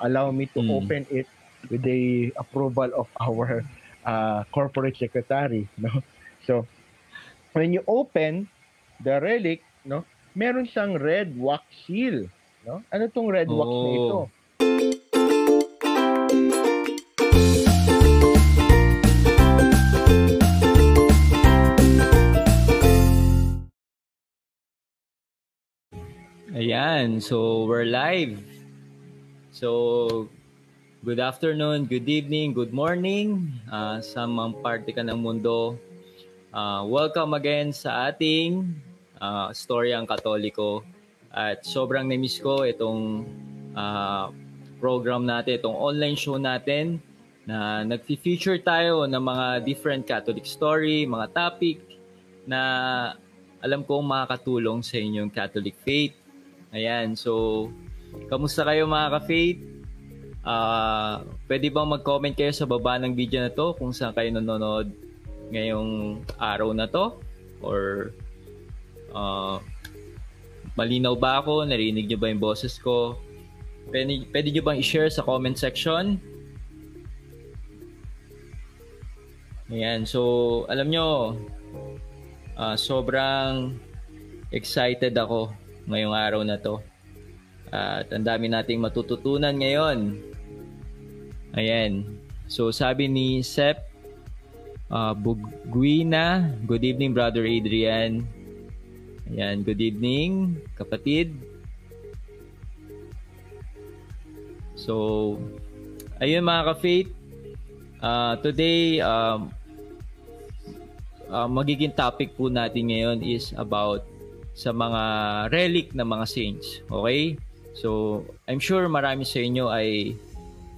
allow me to mm. open it with the approval of our uh, corporate secretary. No? So, when you open the relic, no, meron siyang red wax seal. No? Ano tong red oh. wax na ito? Ayan, so we're live. So, good afternoon, good evening, good morning uh, sa mga parte ka ng mundo. Uh, welcome again sa ating uh, Storyang Katoliko. At sobrang namiss ko itong uh, program natin, itong online show natin na nag-feature tayo ng mga different Catholic story, mga topic na alam kong makakatulong sa inyong Catholic faith Ayan, so kamusta kayo mga ka-faith? Uh, pwede bang mag-comment kayo sa baba ng video na to kung saan kayo nanonood ngayong araw na to? Or uh, malinaw ba ako? Narinig niyo ba yung boses ko? Pwede, pwede niyo bang i-share sa comment section? Ayan, so alam nyo, uh, sobrang excited ako ngayong araw na to. At ang dami nating matututunan ngayon. Ayan. So sabi ni Sep uh, Buguina, good evening Brother Adrian. Ayan, good evening kapatid. So, ayun mga ka-faith, uh, today, um, uh, magiging topic po natin ngayon is about sa mga relic ng mga saints. Okay? So, I'm sure marami sa inyo ay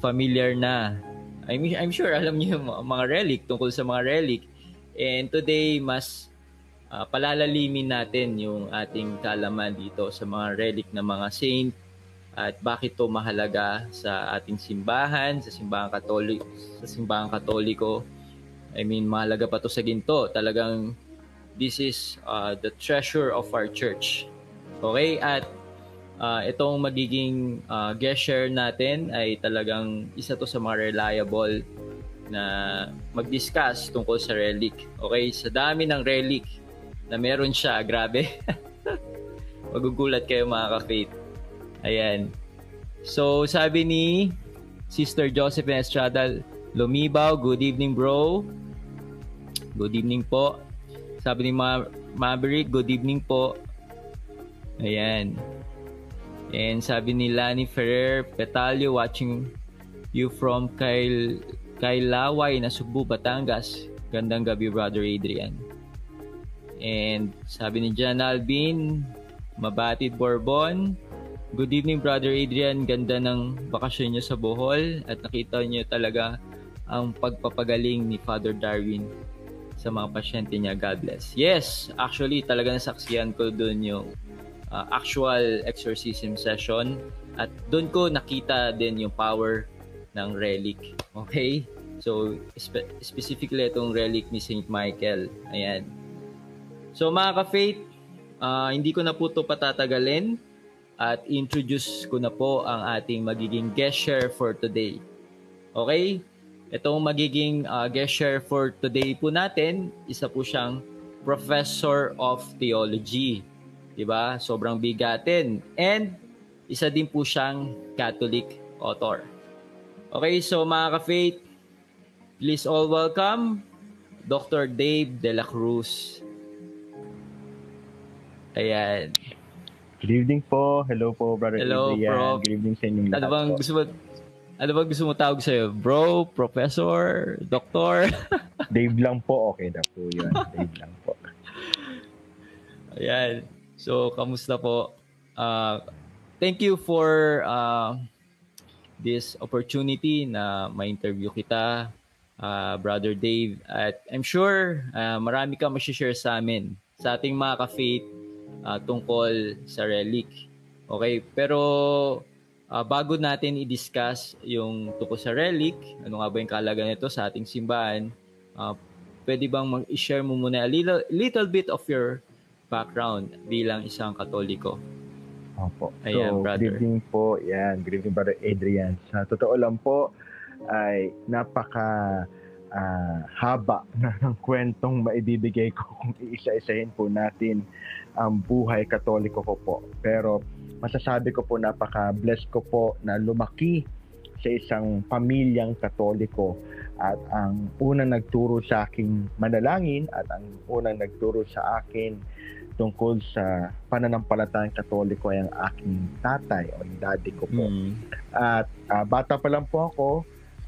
familiar na. I'm, I'm sure alam niyo yung mga relic tungkol sa mga relic. And today, mas uh, palalalimin natin yung ating kalaman dito sa mga relic ng mga saint at bakit to mahalaga sa ating simbahan, sa simbahan katoliko, sa simbahan katoliko. I mean, mahalaga pa to sa ginto. Talagang This is uh, the treasure of our church. Okay? At uh, itong magiging uh, guest share natin ay talagang isa to sa mga reliable na mag-discuss tungkol sa relic. Okay? Sa dami ng relic na meron siya, grabe. Magugulat kayo mga ka-faith. Ayan. So, sabi ni Sister Josephine Estrada Lumibaw, good evening bro. Good evening po. Sabi ni Ma- Maverick, good evening po. Ayan. And sabi ni Lani Ferrer, Petalio, watching you from Kail Kailaway na Cebu, Batangas. Gandang gabi, Brother Adrian. And sabi ni Jan Alvin, Mabatid Bourbon, Good evening, Brother Adrian. Ganda ng bakasyon niyo sa Bohol at nakita niyo talaga ang pagpapagaling ni Father Darwin sa mga pasyente niya. God bless. Yes, actually talaga nasaksiyan ko doon yung uh, actual exorcism session at doon ko nakita din yung power ng relic. Okay? So, spe- specifically itong relic ni St. Michael. Ayan. So, mga ka-faith, uh, hindi ko na po ito patatagalin at introduce ko na po ang ating magiging guest share for today. Okay? Itong magiging uh, guest share for today po natin, isa po siyang Professor of Theology. 'Di ba? Sobrang bigatin. And isa din po siyang Catholic author. Okay, so mga ka-faith, please all welcome Dr. Dave De La Cruz. Ayan. Good evening po. Hello po, Brother Hello, Adrian. Prof. Good evening sa inyong lahat Ano bang gusto mo, ano ba gusto mo tawag sa'yo? Bro, professor, doktor? Dave lang po. Okay na po yun. Dave lang po. Ayan. So, kamusta po? Uh, thank you for uh, this opportunity na ma-interview kita, uh, Brother Dave. At I'm sure uh, marami ka ma-share sa amin, sa ating mga ka-faith uh, tungkol sa relic. Okay, pero uh, bago natin i-discuss yung tungkol sa relic, ano nga ba yung kalaga nito sa ating simbahan, uh, pwede bang mag-share mo muna a little, little bit of your background bilang isang katoliko? Opo. Ayan, so, brother. good evening po. Yan, good evening, brother Adrian. Sa totoo lang po, ay napaka ah, haba ng kwentong maibibigay ko kung iisa-isahin po natin ang buhay katoliko ko po. Pero masasabi ko po napaka-blessed ko po na lumaki sa isang pamilyang katoliko at ang unang nagturo sa akin manalangin at ang unang nagturo sa akin tungkol sa pananampalatayang katoliko ay ang aking tatay o yung daddy ko po. Mm. At ah, bata pa lang po ako,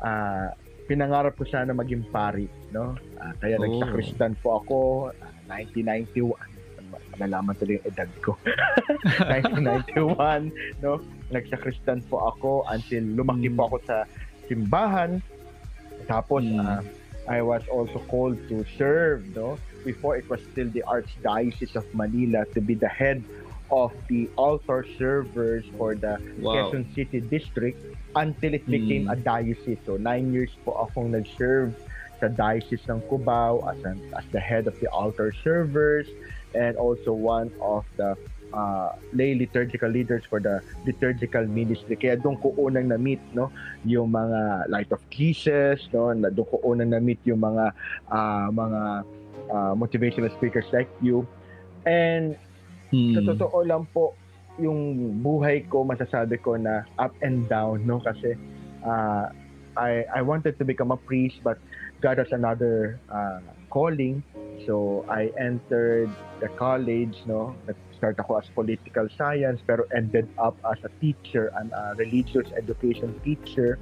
ah, pinangarap ko sana maging pari, no? Ah, kaya Oh. nagsakristan po ako ah, 1991. Malalaman tuloy yung edad ko. 1991, no? Nagsakristan po ako until lumaki Mm. po ako sa simbahan. Tapos Mm. ah, I was also called to serve, no? Before it was still the Archdiocese of Manila to be the head of the altar servers for the Wow. Quezon City District until it became Mm. a diocese. So nine years po akong nag-serve sa diocese ng Cubao as, an, as the head of the altar servers and also one of the uh, lay liturgical leaders for the liturgical ministry. Kaya doon ko unang na-meet no, yung mga Light of Jesus, no, doon ko unang na-meet yung mga ah, mga ah, motivational speakers like you. And Mm. sa totoo lang po, yung buhay ko, masasabi ko na up and down, no? Kasi uh, I, I wanted to become a priest, but God has another uh, calling. So I entered the college, no? Nag-start ako as political science, pero ended up as a teacher, and a religious education teacher.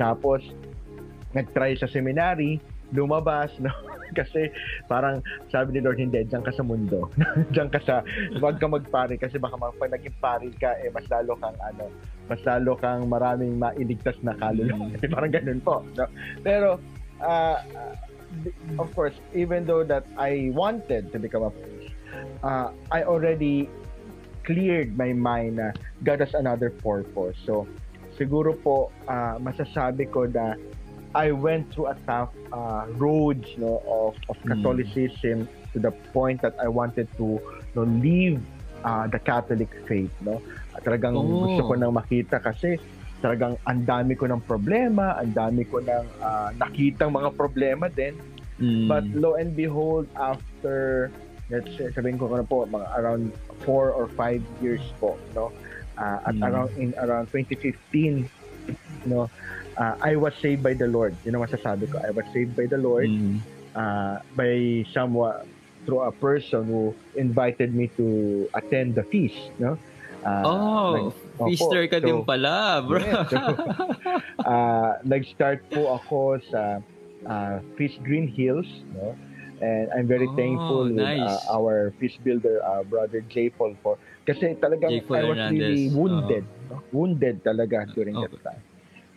Tapos, nag-try sa seminary, lumabas, no? Kasi parang sabi ni Lord, hindi, diyan ka sa mundo. diyan ka sa, wag ka magpari kasi baka mag- pag naging pari ka, eh, mas lalo kang ano, mas lalo kang maraming mailigtas na kaluluwa. parang ganun po. No? Pero, uh, of course, even though that I wanted to become a priest, uh, I already cleared my mind na God has another purpose. So, siguro po, uh, masasabi ko na I went through a tough uh, roads no of, of Mm. Catholicism to the point that I wanted to no, leave uh, the Catholic faith no At talagang Oh. gusto ko nang makita kasi talagang ang dami ko ng problema ang dami ko ng uh, nakitang mga problema din Mm. but lo and behold after let's say sabihin ko na po mga around four or five years po no Uh, at Mm. around in around 2015 no uh, I was saved by the Lord. Yun ang masasabi ko. I was saved by the Lord Mm. uh, by someone through a person who invited me to attend the feast, no? Uh, Oh, nag- feaster opo. ka So, din pala, bro. yes, so, uh, nag-start po ako sa uh, Fish Green Hills, no? And I'm very Oh, thankful with uh, our fish builder, uh, brother J. Paul, for kasi talagang J. Paul I was really Hernandez. wounded, no? wounded talaga during Oh. that time.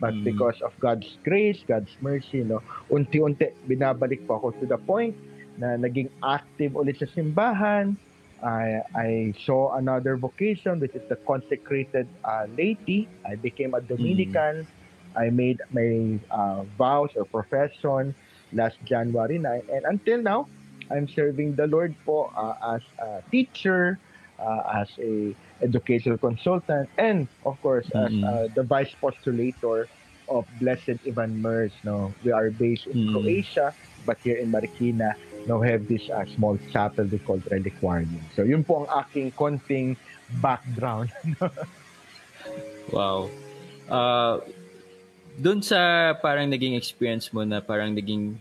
But Mm. because of God's grace, God's mercy, no, unti-unti binabalik po ako to the point na naging active ulit sa simbahan. I, I saw another vocation, which is the consecrated uh, laity. I became a Dominican. I made my uh, vows or profession last January 9. And until now, I'm serving the Lord po uh, as a teacher, uh, as a educational consultant, and of course as Mm. uh, the vice postulator of Blessed Ivan Mers. No, we are based in Mm. Croatia, but here in Marikina, no, have this uh, small chapel we call Reliquarium. So yun po ang aking konting background. Wow. Uh, doon sa parang naging experience mo na parang naging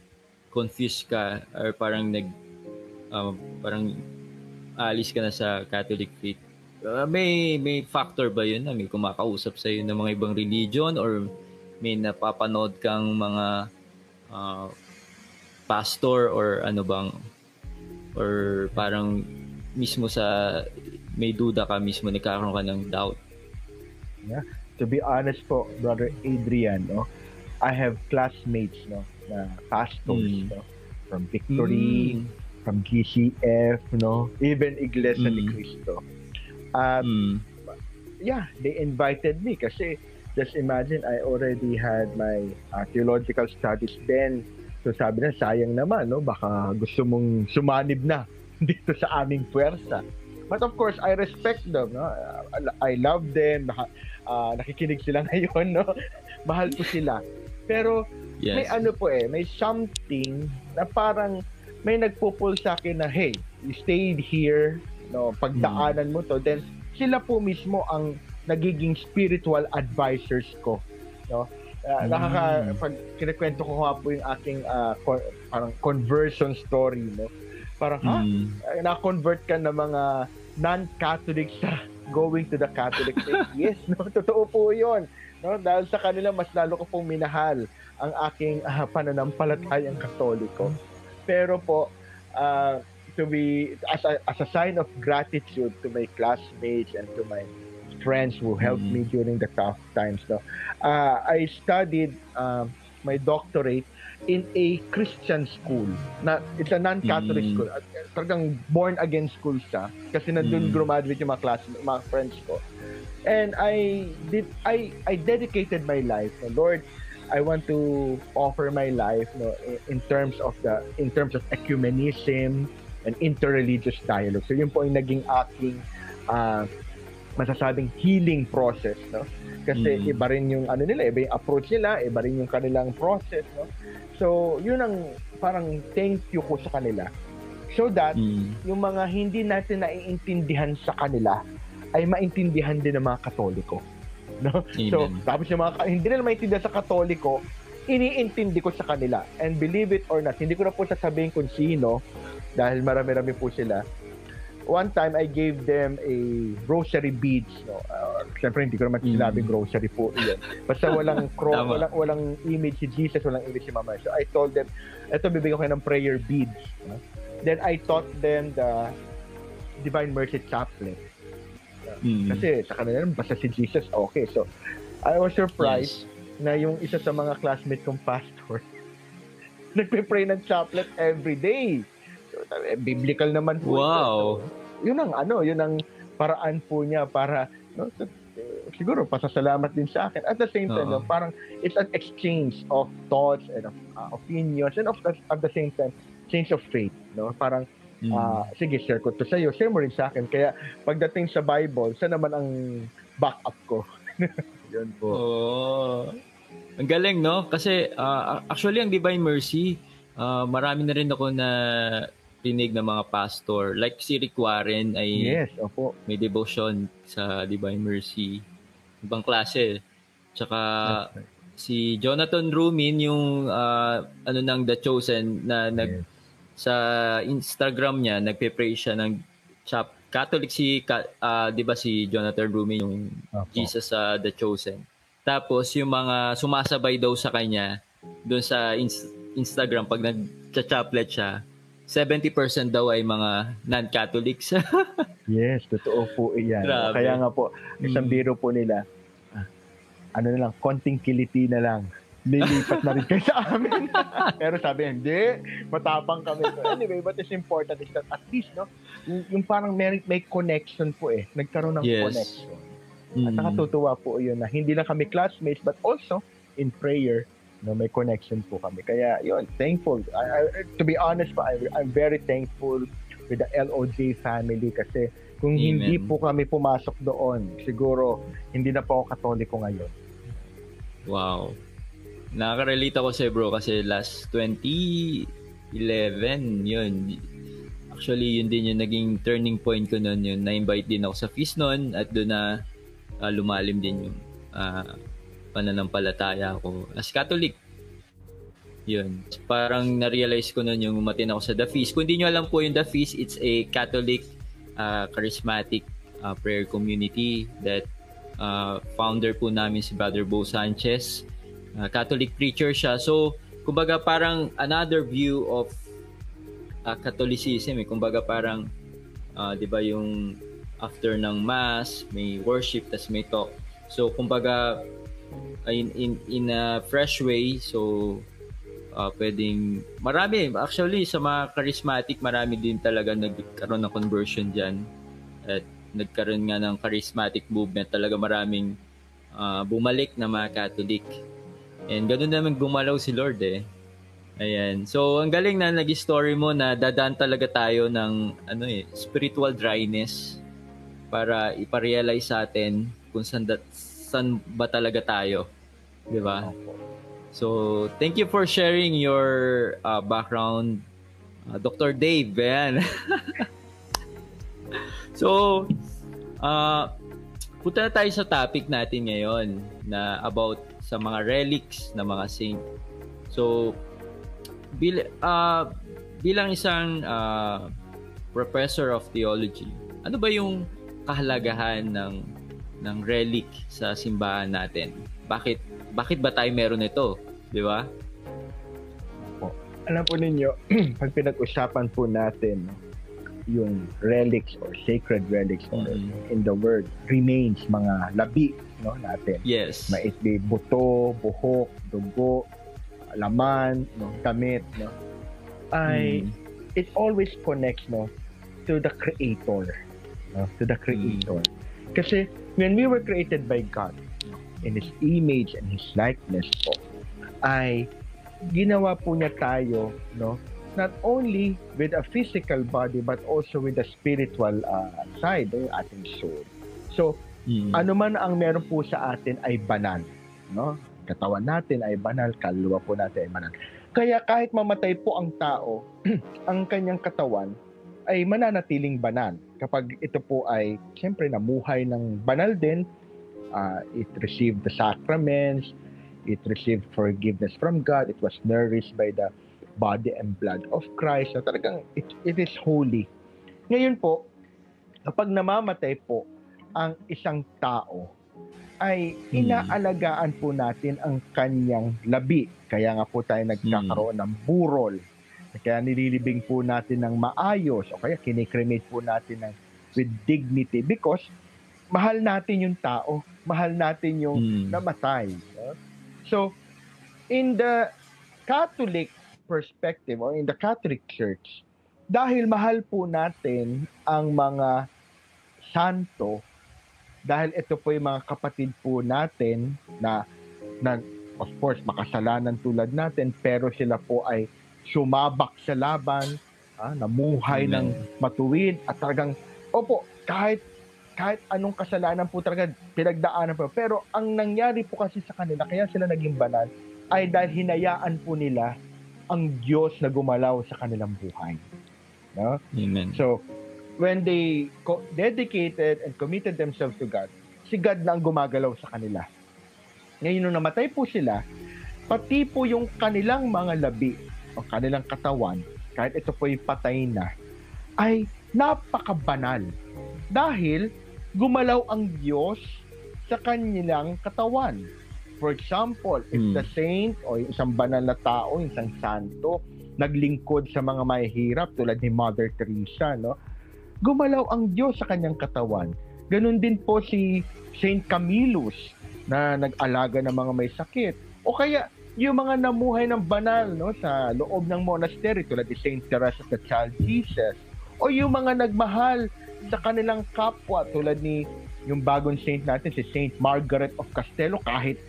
confused ka or parang nag um, parang alis ka na sa Catholic faith. Uh, may may factor ba yun na may kumakausap sa ng mga ibang religion or may napapanood kang mga uh, pastor or ano bang or parang mismo sa may duda ka mismo nagkakaroon ka ng doubt to be honest po, brother Adrian, no, I have classmates, no, na pastors, Mm. no, from Victory, Mm. From GCF, no, even Iglesia ni Mm. Cristo. At Mm. yeah, they invited me kasi just imagine I already had my uh, theological studies then. So sabi na sayang naman, no, baka gusto mong sumanib na dito sa aming puwersa. But of course, I respect them. No? I love them. Uh, nakikinig sila ngayon. No? Mahal ko sila. Pero yes. may ano po eh, may something na parang may nagpo-pull sa akin na, hey, stayed here, no, pagdaanan mm. mo to, then sila po mismo ang nagiging spiritual advisors ko. No? Uh, nakaka pag kinikwento ko nga po yung aking uh, co- parang conversion story no parang ha mm. na-convert ka ng mga non-Catholic sa going to the Catholic faith yes no totoo po 'yon no dahil sa kanila mas lalo ko pong minahal ang aking uh, pananampalatayang Katoliko pero po uh, to be as a, as a sign of gratitude to my classmates and to my friends who helped mm-hmm. me during the tough times. No? Uh, I studied uh, my doctorate in a Christian school. Na, it's a non-Catholic mm-hmm. school. At, talagang born again school siya. Kasi nandun mm-hmm. graduate yung mga class, mga friends ko. And I did I I dedicated my life. Lord, I want to offer my life no in terms of the in terms of ecumenism and interreligious dialogue. So yun po yung naging aking uh, masasabing healing process, no? Kasi mm. iba rin yung ano nila, iba yung approach nila, iba rin yung kanilang process, no? So, yun ang parang thank you ko sa kanila. So that mm. yung mga hindi natin naiintindihan sa kanila ay maintindihan din ng mga Katoliko. No? So, tapos yung mga hindi nila maintindihan sa Katoliko, iniintindi ko sa kanila. And believe it or not, hindi ko na po sasabihin kung sino dahil marami-rami po sila one time I gave them a rosary beads. No? Uh, Siyempre, hindi ko naman mm. sinabing grocery po yun. Basta walang, cro- walang, walang image si Jesus, walang image si Mama. So I told them, eto bibigyan ko kayo ng prayer beads. No? Then I taught them the Divine Mercy Chaplet. Mm. Kasi sa kanila, basta si Jesus, okay. So I was surprised yes. na yung isa sa mga classmates kong pastor, nagpe-pray ng chaplet every day. Eh, biblical naman po. Wow. Ito. Yun ang ano, yun ang paraan po niya para no, siguro pasasalamat din sa akin. At the same time, uh-huh. no, parang it's an exchange of thoughts and of uh, opinions and of the, at the same time, change of faith. No? Parang, mm. uh, sige, share ko to sa iyo, share mo rin sa akin. Kaya pagdating sa Bible, sa naman ang backup ko. Yun po. Oh. Ang galing, no? Kasi uh, actually, ang Divine Mercy, uh, marami na rin ako na rinig ng mga pastor. Like si Rick Warren ay yes, opo. may devotion sa Divine Mercy. Ibang klase. Tsaka right. si Jonathan Rumin yung uh, ano nang The Chosen na nag yes. Sa Instagram niya nagpe-pray siya ng chap Catholic si uh, 'di ba si Jonathan Rumin yung opo. Jesus sa uh, The Chosen. Tapos yung mga sumasabay daw sa kanya doon sa in- Instagram pag nag-chaplet siya 70% daw ay mga non-Catholics. yes, totoo po iyan. Grabe. Kaya nga po, isang mm. biro po nila, ah, ano na lang, konting kiliti na lang. Lilipat na rin kayo sa amin. Pero sabi, hindi, matapang kami. So anyway, but it's important is that at least, no, yung, parang may, may connection po eh. Nagkaroon ng yes. connection. Mm. At nakatutuwa po yun na hindi lang kami classmates, but also in prayer, no may connection po kami kaya yun thankful I, I, to be honest po I, I'm very thankful with the LOJ family kasi kung Amen. hindi po kami pumasok doon siguro hindi na po ako katoliko ngayon wow nakaka-relate ako sa bro kasi last 2011 yun actually yun din yung naging turning point ko noon yun na-invite din ako sa feast noon at doon na uh, lumalim din yung uh, pananampalataya ko as Catholic. Yun. Parang na-realize ko noon yung umatin ako sa The Feast. Kung hindi nyo alam po yung The Feast, it's a Catholic uh, charismatic uh, prayer community that uh, founder po namin si Brother Bo Sanchez. Uh, Catholic preacher siya. So, kumbaga parang another view of uh, Catholicism. Eh. Kumbaga parang, uh, di ba yung after ng Mass, may worship, tas may talk. So, kumbaga, in in in a fresh way so uh, pwedeng marami actually sa mga charismatic marami din talaga nagkaroon ng conversion diyan at nagkaroon nga ng charismatic movement talaga maraming uh, bumalik na mga Catholic and ganoon naman gumalaw si Lord eh Ayan. So, ang galing na nag-story mo na dadaan talaga tayo ng ano eh, spiritual dryness para iparealize sa atin kung saan, da, saan ba talaga tayo. Di ba? So, thank you for sharing your uh, background, uh, Dr. Dave. Yan. so, uh, punta na tayo sa topic natin ngayon na about sa mga relics ng mga saint. So, bil, uh, bilang isang uh, professor of theology, ano ba yung kahalagahan ng ng relic sa simbahan natin? Bakit bakit ba tayo meron ito? Di ba? Alam po ninyo, pag pinag-usapan po natin yung relics or sacred relics mm-hmm. or in the word remains mga labi no natin. Yes. May it be buto, buhok, dugo, laman, no, damit, no. Ay mm. it always connects no to the creator, no, to the creator. Mm. Kasi when we were created by God in His image and His likeness po, ay ginawa po niya tayo, no, not only with a physical body but also with the spiritual uh, side, yung ating soul. So, Mm. Ano man ang meron po sa atin ay banal, no? Katawan natin ay banal, kaluluwa po natin ay banal. Kaya kahit mamatay po ang tao, ang kanyang katawan ay mananatiling banal. Kapag ito po ay siyempre namuhay ng banal din, uh, it received the sacraments, it received forgiveness from God, it was nourished by the body and blood of Christ. So talagang it, it is holy. Ngayon po, kapag namamatay po, ang isang tao ay hmm. inaalagaan po natin ang kanyang labi. Kaya nga po tayo nagkakaroon hmm. ng burol. Kaya nililibing po natin ng maayos o kaya kinikremate po natin ng with dignity because mahal natin yung tao, mahal natin yung hmm. namatay. So, in the Catholic perspective or in the Catholic Church, dahil mahal po natin ang mga santo, dahil ito po yung mga kapatid po natin na, na of course makasalanan tulad natin pero sila po ay sumabak sa laban, ah, namuhay Amen. ng matuwid at talagang opo kahit kahit anong kasalanan po talaga pinagdaanan po. Pero ang nangyari po kasi sa kanila, kaya sila naging banal, ay dahil hinayaan po nila ang Diyos na gumalaw sa kanilang buhay. No? Amen. So, when they co- dedicated and committed themselves to God, si God na ang gumagalaw sa kanila. Ngayon, nung namatay po sila, pati po yung kanilang mga labi o kanilang katawan, kahit ito po yung patay na, ay napakabanal. Dahil gumalaw ang Diyos sa kanilang katawan. For example, if hmm. the saint o isang banal na tao, isang santo, naglingkod sa mga mahihirap tulad ni Mother Teresa, no? Gumalaw ang Diyos sa kanyang katawan. Ganon din po si Saint Camillus na nag-alaga ng mga may sakit. O kaya yung mga namuhay ng banal no sa loob ng monastery tulad ni Saint Teresa of the Child Jesus o yung mga nagmahal sa kanilang kapwa tulad ni yung bagong saint natin si Saint Margaret of Castello kahit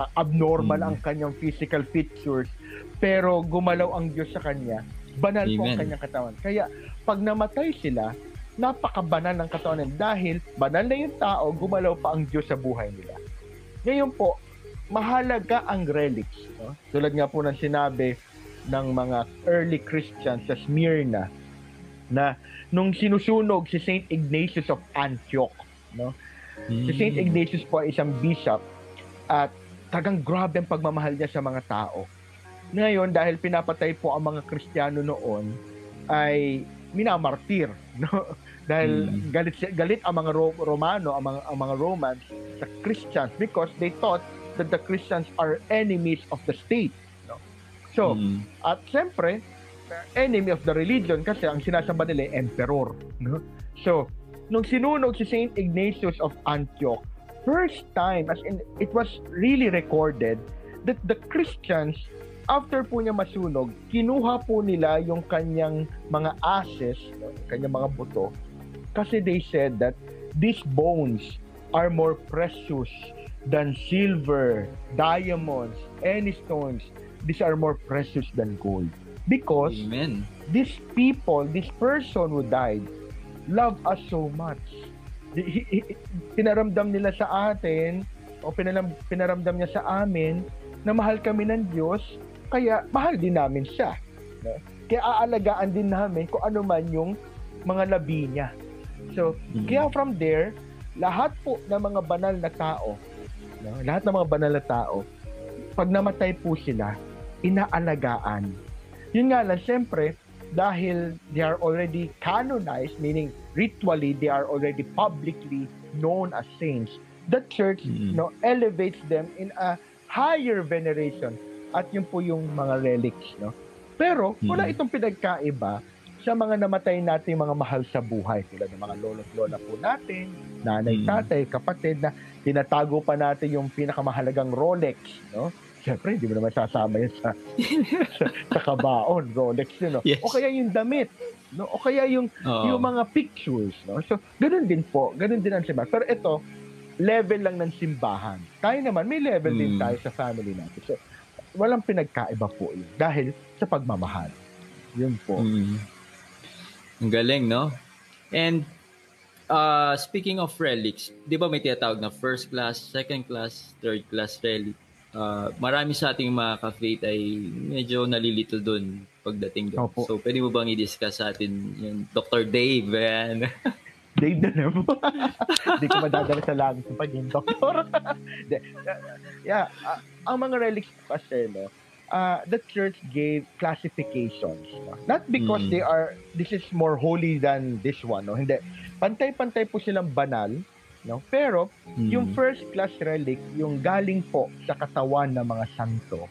uh, abnormal mm. ang kanyang physical features pero gumalaw ang Diyos sa kanya banal Amen. po ang kanyang katawan kaya pag namatay sila napakabanal ng nila dahil banal na yung tao, gumalaw pa ang Diyos sa buhay nila. Ngayon po, mahalaga ang relics. No? Tulad nga po ng sinabi ng mga early Christians sa Smyrna na nung sinusunog si Saint Ignatius of Antioch, no? Mm. Si Saint hmm. Ignatius po ay isang bishop at tagang grabe ang pagmamahal niya sa mga tao. Ngayon, dahil pinapatay po ang mga Kristiyano noon, ay minamartir, no? Dahil mm. galit galit ang mga Ro- Romano, ang mga ang mga Romans sa Christians because they thought that the Christians are enemies of the state, no? So, mm. at siyempre, enemy of the religion kasi ang sinasamba nila ay emperor, no? So, nung sinunog si Saint Ignatius of Antioch, first time as in it was really recorded that the Christians after po niya masunog, kinuha po nila yung kanyang mga ashes, kanyang mga buto, kasi they said that these bones are more precious than silver, diamonds, any stones. These are more precious than gold. Because Amen. these people, this person who died, loved us so much. Pinaramdam nila sa atin o pinaram, pinaramdam niya sa amin na mahal kami ng Diyos, kaya mahal din namin siya. No? Kaya aalagaan din namin kung ano man yung mga labi niya. So, Mm. kaya from there, lahat po ng mga banal na tao, no? lahat ng mga banal na tao, pag namatay po sila, inaalagaan. Yun nga lang, syempre, dahil they are already canonized, meaning ritually, they are already publicly known as saints, the church Mm. no, elevates them in a higher veneration. At yun po yung mga relics. No? Pero wala Mm. itong pinagkaiba sa mga namatay nating mga mahal sa buhay tulad ng mga lolo't lola po natin, nanay, Mm. tatay, kapatid na tinatago pa natin yung pinakamahalagang Rolex, no? Siyempre, hindi mo naman sasama yan sa, sa, sa kabaon, Rolex yun, no? Yes. O kaya yung damit, no? O kaya yung, Oo. yung mga pictures, no? So, ganun din po, ganun din ang simbahan. Pero ito, level lang ng simbahan. Tayo naman, may level din Mm. tayo sa family natin. So, walang pinagkaiba po yun dahil sa pagmamahal. Yun po. Mm. Ang galing, no? And uh, speaking of relics, di ba may tinatawag na first class, second class, third class relic? Uh, marami sa ating mga ka-faith ay medyo nalilito doon pagdating doon. Opo. So, pwede mo bang i-discuss sa atin yung Dr. Dave? Dave na naman. Hindi ko madadala sa langit sa pagiging doktor. Yeah, ah, ang mga relics kasi, no, ah, the church gave classifications. No? Not because Mm. they are, this is more holy than this one. No? Hindi. Pantay-pantay po silang banal. No? Pero, yung Mm. first class relic, yung galing po sa katawan ng mga santo,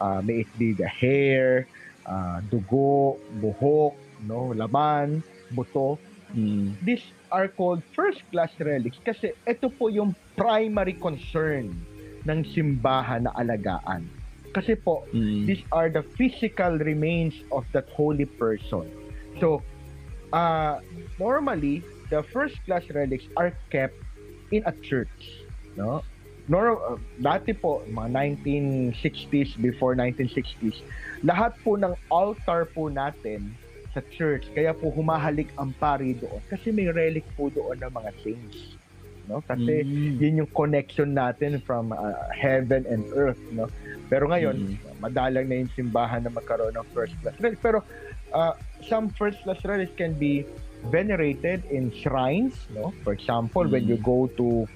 uh, may it be the hair, ah, dugo, buhok, no, laman, buto, Mm. these are called first class relics kasi ito po yung primary concern ng simbahan na alagaan. Kasi po, Mm. these are the physical remains of that holy person. So, uh, normally, the first class relics are kept in a church. No? Nor, uh, dati po, mga 1960s, before 1960s, lahat po ng altar po natin sa church, kaya po humahalik ang pari doon. Kasi may relic po doon ng mga saints. No? Kasi Mm. yun yung connection natin from uh, heaven and earth. No? Pero ngayon, Mm. madalang na yung simbahan na magkaroon ng first class relics. Pero uh, some first class relics can be venerated in shrines. No? For example, when Mm. you go to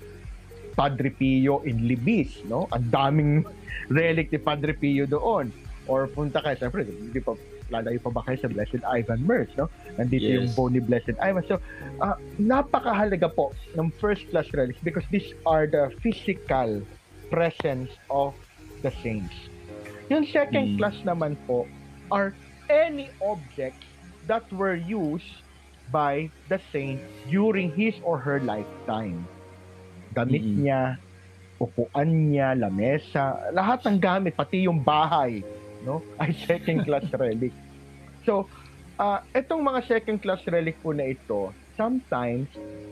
Padre Pio in Libis, no? Ang daming relic ni Padre Pio doon. Or punta kayo, siyempre, hindi pa, lalayo pa ba kayo sa Blessed Ivan Merch, no? Nandito Yes. yung bone ni Blessed Ivan. So, ah, napakahalaga po ng first class relics because these are the physical presence of the saints. Yung second Mm. class naman po are any objects that were used by the saint during his or her lifetime. Gamit Mm-mm. niya, upuan niya, lamesa, lahat ng gamit, pati yung bahay, no, ay second class relic. So, ah itong mga second class relic po na ito, sometimes,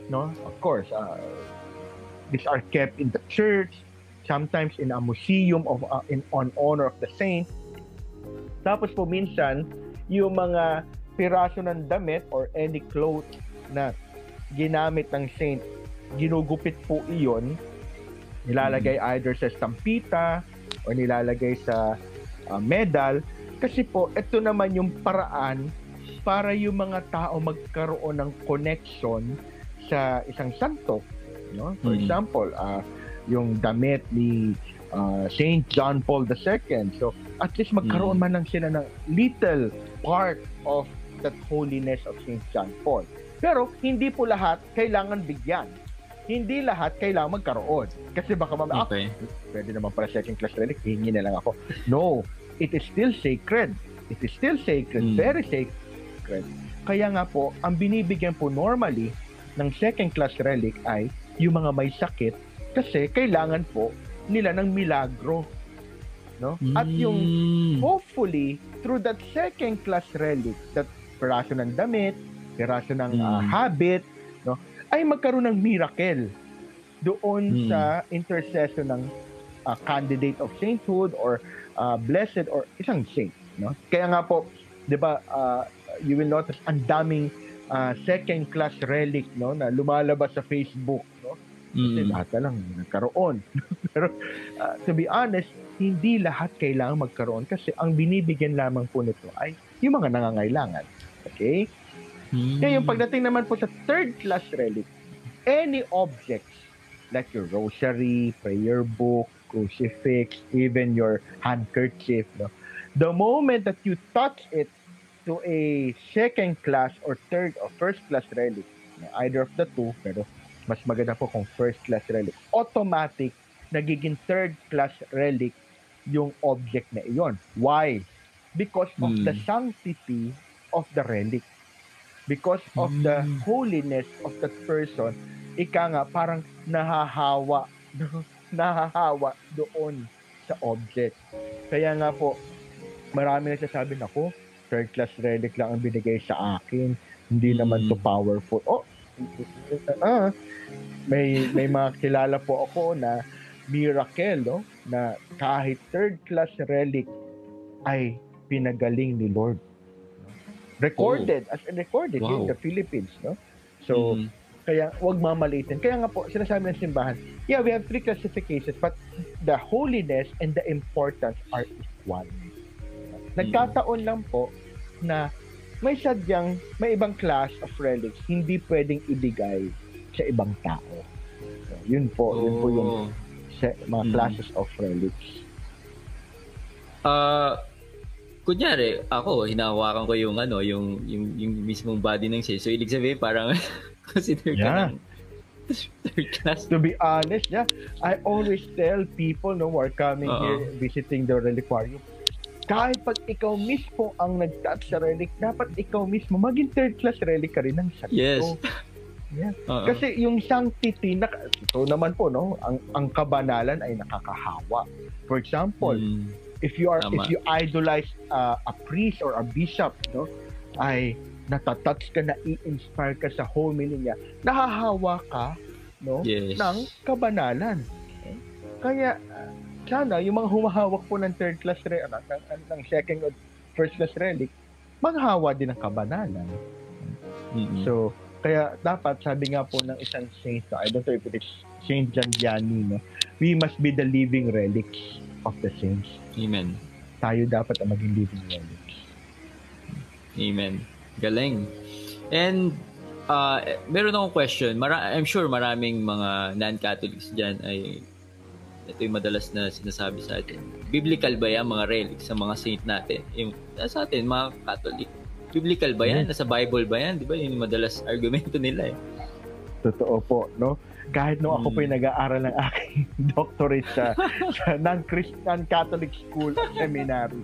no, of course, uh, these are kept in the church, sometimes in a museum of uh, in on honor of the saint. Tapos po minsan, yung mga piraso ng damit or any cloth na ginamit ng saint, ginugupit po iyon, nilalagay either sa stampita o nilalagay sa uh, medal kasi po ito naman yung paraan para yung mga tao magkaroon ng connection sa isang santo no for Mm. example uh, yung damit ni uh, Saint John Paul II so at least magkaroon Mm. man lang sila ng little part of that holiness of Saint John Paul pero hindi po lahat kailangan bigyan hindi lahat kailangan magkaroon kasi baka mamaya ah, Okay. pwede naman pala second class relic, hingi na lang ako. No, it is still sacred. It is still sacred, Mm. very sacred. Kaya nga po, ang binibigyan po normally ng second class relic ay yung mga may sakit kasi kailangan po nila ng milagro. No? At yung Mm. hopefully through that second class relic, that piraso ng damit, piraso ng Mm. habit, no, ay magkaroon ng miracle doon Mm. sa intercession ng ah, candidate of sainthood or ah, blessed or isang saint, no? Kaya nga po, 'di ba, ah, you will notice ang daming uh, second class relic no na lumalabas sa Facebook no kasi Mm. lahat na lang nagkaroon pero uh, to be honest hindi lahat kailangan magkaroon kasi ang binibigyan lamang po nito ay yung mga nangangailangan okay Mm. ngayon pagdating naman po sa third class relic any objects like your rosary prayer book crucifix even your handkerchief no the moment that you touch it to a second class or third or first class relic, either of the two, pero mas maganda po kung first class relic, automatic, nagiging third class relic yung object na iyon. Why? Because of Hmm. the sanctity of the relic. Because of the Hmm. holiness of that person, ika nga parang nahahawa, nahahawa doon sa object. Kaya nga po, marami nagsasabi na ko, third class relic lang ang binigay sa akin. Hindi naman to Mm. powerful. Oh, ah, may may mga kilala po ako na miracle, no? Na kahit third class relic ay pinagaling ni Lord. Recorded, as in recorded here in Wow. the Philippines, no? So, Mm. Kaya wag mamalitin. Kaya nga po, sinasabi ng simbahan, yeah, we have three classifications, but the holiness and the importance are equal. Nagkataon lang po na may sadyang, may ibang class of relics, hindi pwedeng ibigay sa ibang tao. So, yun po, yun po yung Oh. sa, mga Mm. classes of relics. Ah, kunyari, ako, hinahawakan ko yung ano, yung yung yung mismong body ng sis. So, ibig sabihin, parang consider ka Yeah. ng third class. To be honest, yeah, I always tell people no, who are coming Oo. here, visiting the reliquarium, kahit pag ikaw mismo ang nag-touch sa relic, dapat ikaw mismo maging third class relic ka rin ng sakit. Yes. Yeah. Oo. Kasi yung sanctity, na, ito naman po, no, ang, ang kabanalan ay nakakahawa. For example, Mm. if you are Tama. if you idolize uh, a priest or a bishop no ay natatouch ka na i-inspire ka sa homily niya nahahawa ka no Yes. ng kabanalan Okay? kaya sana yung mga humahawak po ng third class re- ano, ng, ng, second or first class relic maghawa din ng kabanalan Mm-mm. so kaya dapat sabi nga po ng isang saint I don't know if it is Saint John Vianney no we must be the living relics of the saints Amen. tayo dapat ang maging living relics. Amen. Galing. And uh, meron akong question. Mara- I'm sure maraming mga non-Catholics dyan ay ito yung madalas na sinasabi sa atin. Biblical ba yan mga relics sa mga saint natin? Yung sa atin, mga Catholic. Biblical ba yan? Nasa Bible ba yan? Di ba? Yun yung madalas argumento nila eh. Totoo po, no? Kahit nung ako Mm. po yung nag-aaral ng aking doctorate sa, sa non-Christian Catholic School at Seminary,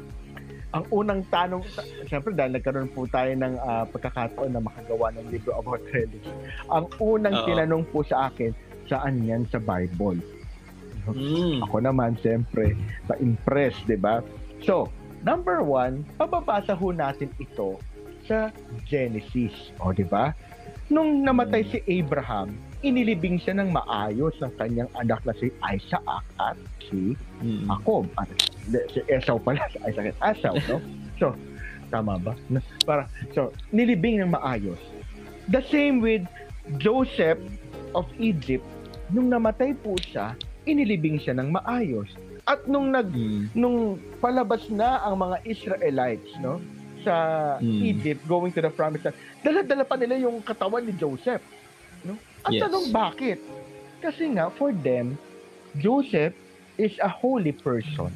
ang unang tanong, siyempre dahil nagkaroon po tayo ng ah, pagkakataon na makagawa ng libro about relics, ang unang Oo. tinanong po sa akin, saan yan sa Bible? Mm. Ako naman, siyempre, na-impress, di ba? So, number one, pababasa ho natin ito sa Genesis. O, di ba? Nung namatay si Abraham, inilibing siya ng maayos ng kanyang anak na si Isaac at si Mm. Jacob. At si Esau pala, si Isaac at Esau, no? So, tama ba? Para, so, nilibing ng maayos. The same with Joseph of Egypt, nung namatay po siya, inilibing siya ng maayos. At nung nag Mm. nung palabas na ang mga Israelites, no, sa Mm. Egypt going to the promised land, dala-dala pa nila yung katawan ni Joseph, At Yes. tanong bakit? Kasi nga for them, Joseph is a holy person.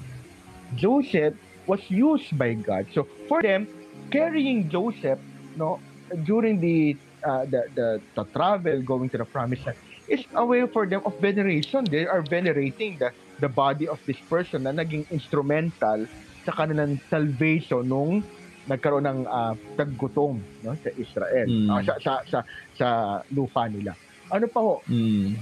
Joseph was used by God. So for them, carrying Joseph, no, during the uh, the, the the travel going to the promised land is a way for them of veneration. They are venerating the the body of this person na naging instrumental sa kanilang salvation nung nagkaroon ng uh, taggutom no sa Israel Mm. Ah, sa, sa sa sa lupa nila. Ano pa ho? Mm.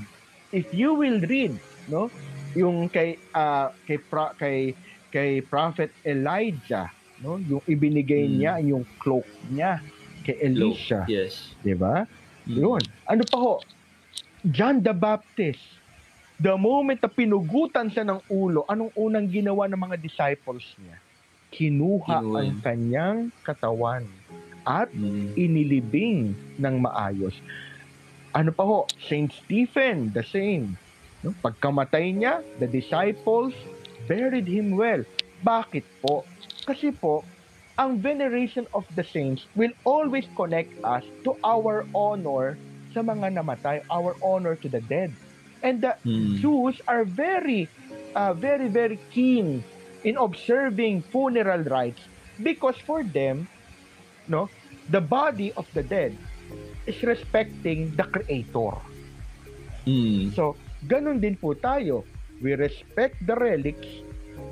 If you will read no yung kay ah, kay pro- kay kay prophet Elijah no yung ibinigay Mm. niya yung cloak niya kay. Elisha, Yes. 'di ba? Mm. Yun. Ano pa ho? John the Baptist. The moment na pinugutan siya ng ulo, anong unang ginawa ng mga disciples niya? Kinuha Kinuha ang kanyang katawan at Mm. inilibing ng maayos. Ano pa ho? Saint Stephen, the same. No? Pagkamatay niya, the disciples buried him well. Bakit po? Kasi po, ang veneration of the saints will always connect us to our honor sa mga namatay, our honor to the dead. And the Mm. Jews are very, uh, very, very keen in observing funeral rites because for them, no, the body of the dead is respecting the Creator. Mm. So, ganun din po tayo. We respect the relics.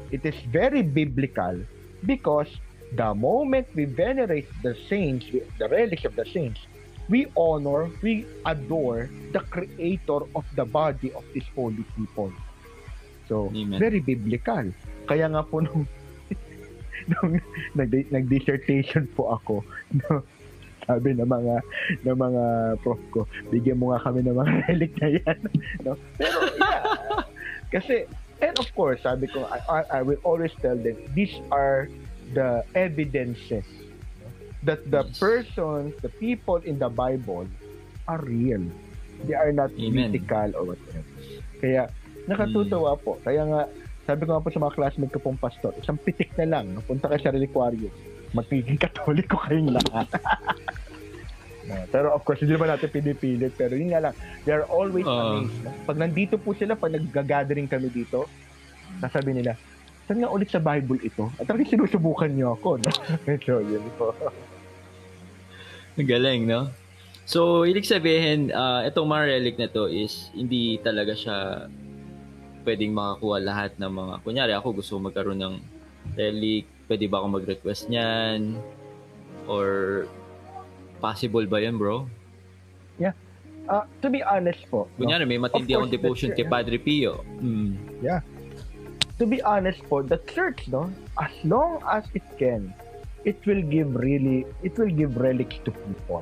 It is very biblical because the moment we venerate the saints, the relics of the saints, we honor, we adore the creator of the body of these holy people. So, Amen. very biblical. Kaya nga po nung, nung nag, nag-dissertation po ako, no, sabi ng mga ng mga prof ko, bigyan mo nga kami ng mga relic na yan. no? Pero yeah, kasi and of course, sabi ko I, I, I will always tell them these are the evidences that the persons, the people in the Bible are real. They are not Amen. mythical or whatever. Kaya nakatutuwa po. Kaya nga sabi ko nga po sa mga classmate ko pong pastor, isang pitik na lang, punta kayo sa reliquarium. Magiging katoliko kayong lahat. No, pero of course, hindi naman natin pinipilit. Pero yun nga lang, they are always Oo. amazed. No? Pag nandito po sila, pag nag-gathering kami dito, sasabi nila, saan nga ulit sa Bible ito? At talagang sinusubukan niyo ako. No? so, yun po. Galing, no? So, ibig sabihin, ah, itong mga relic na to is hindi talaga siya pwedeng makakuha lahat ng mga... Kunyari, ako gusto magkaroon ng relic. Pwede ba ako mag-request niyan? Or possible ba yan, bro? Uh, to be honest po, no? Kunyari, may matindi akong devotion kay. Padre Pio. Mm. to be honest po, the church, no, as long as it can, it will give really, it will give relics to people.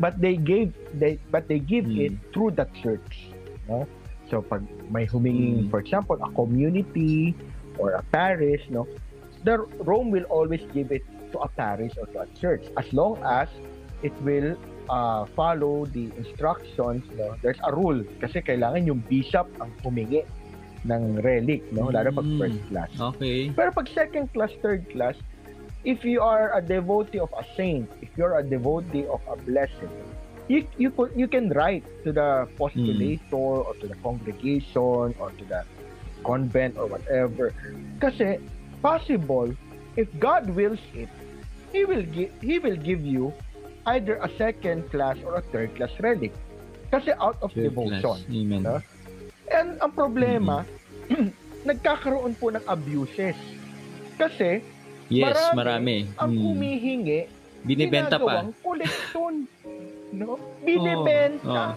But they gave, they, but they give Hmm. it through the church, no. So pag may huminging, Hmm. for example, a community or a parish, no, the Rome will always give it to a parish or to a church as long as it will uh, follow the instructions. No? There's a rule kasi kailangan yung bishop ang humingi ng relic, no? Lalo pag Mm. first class. Okay. Pero pag second class, third class, if you are a devotee of a saint, if you're a devotee of a blessed, you you could, you can write to the postulator or to the congregation or to the convent or whatever. Kasi possible if God wills it, he will give he will give you either a second class or a third class relic. Kasi out of Third devotion. class. Amen. No? And ang problema, nagkakaroon po ng abuses. Kasi Yes, Marami marami. ang Mm. humihingi, Binibenta pa. collection. No? Binibenta.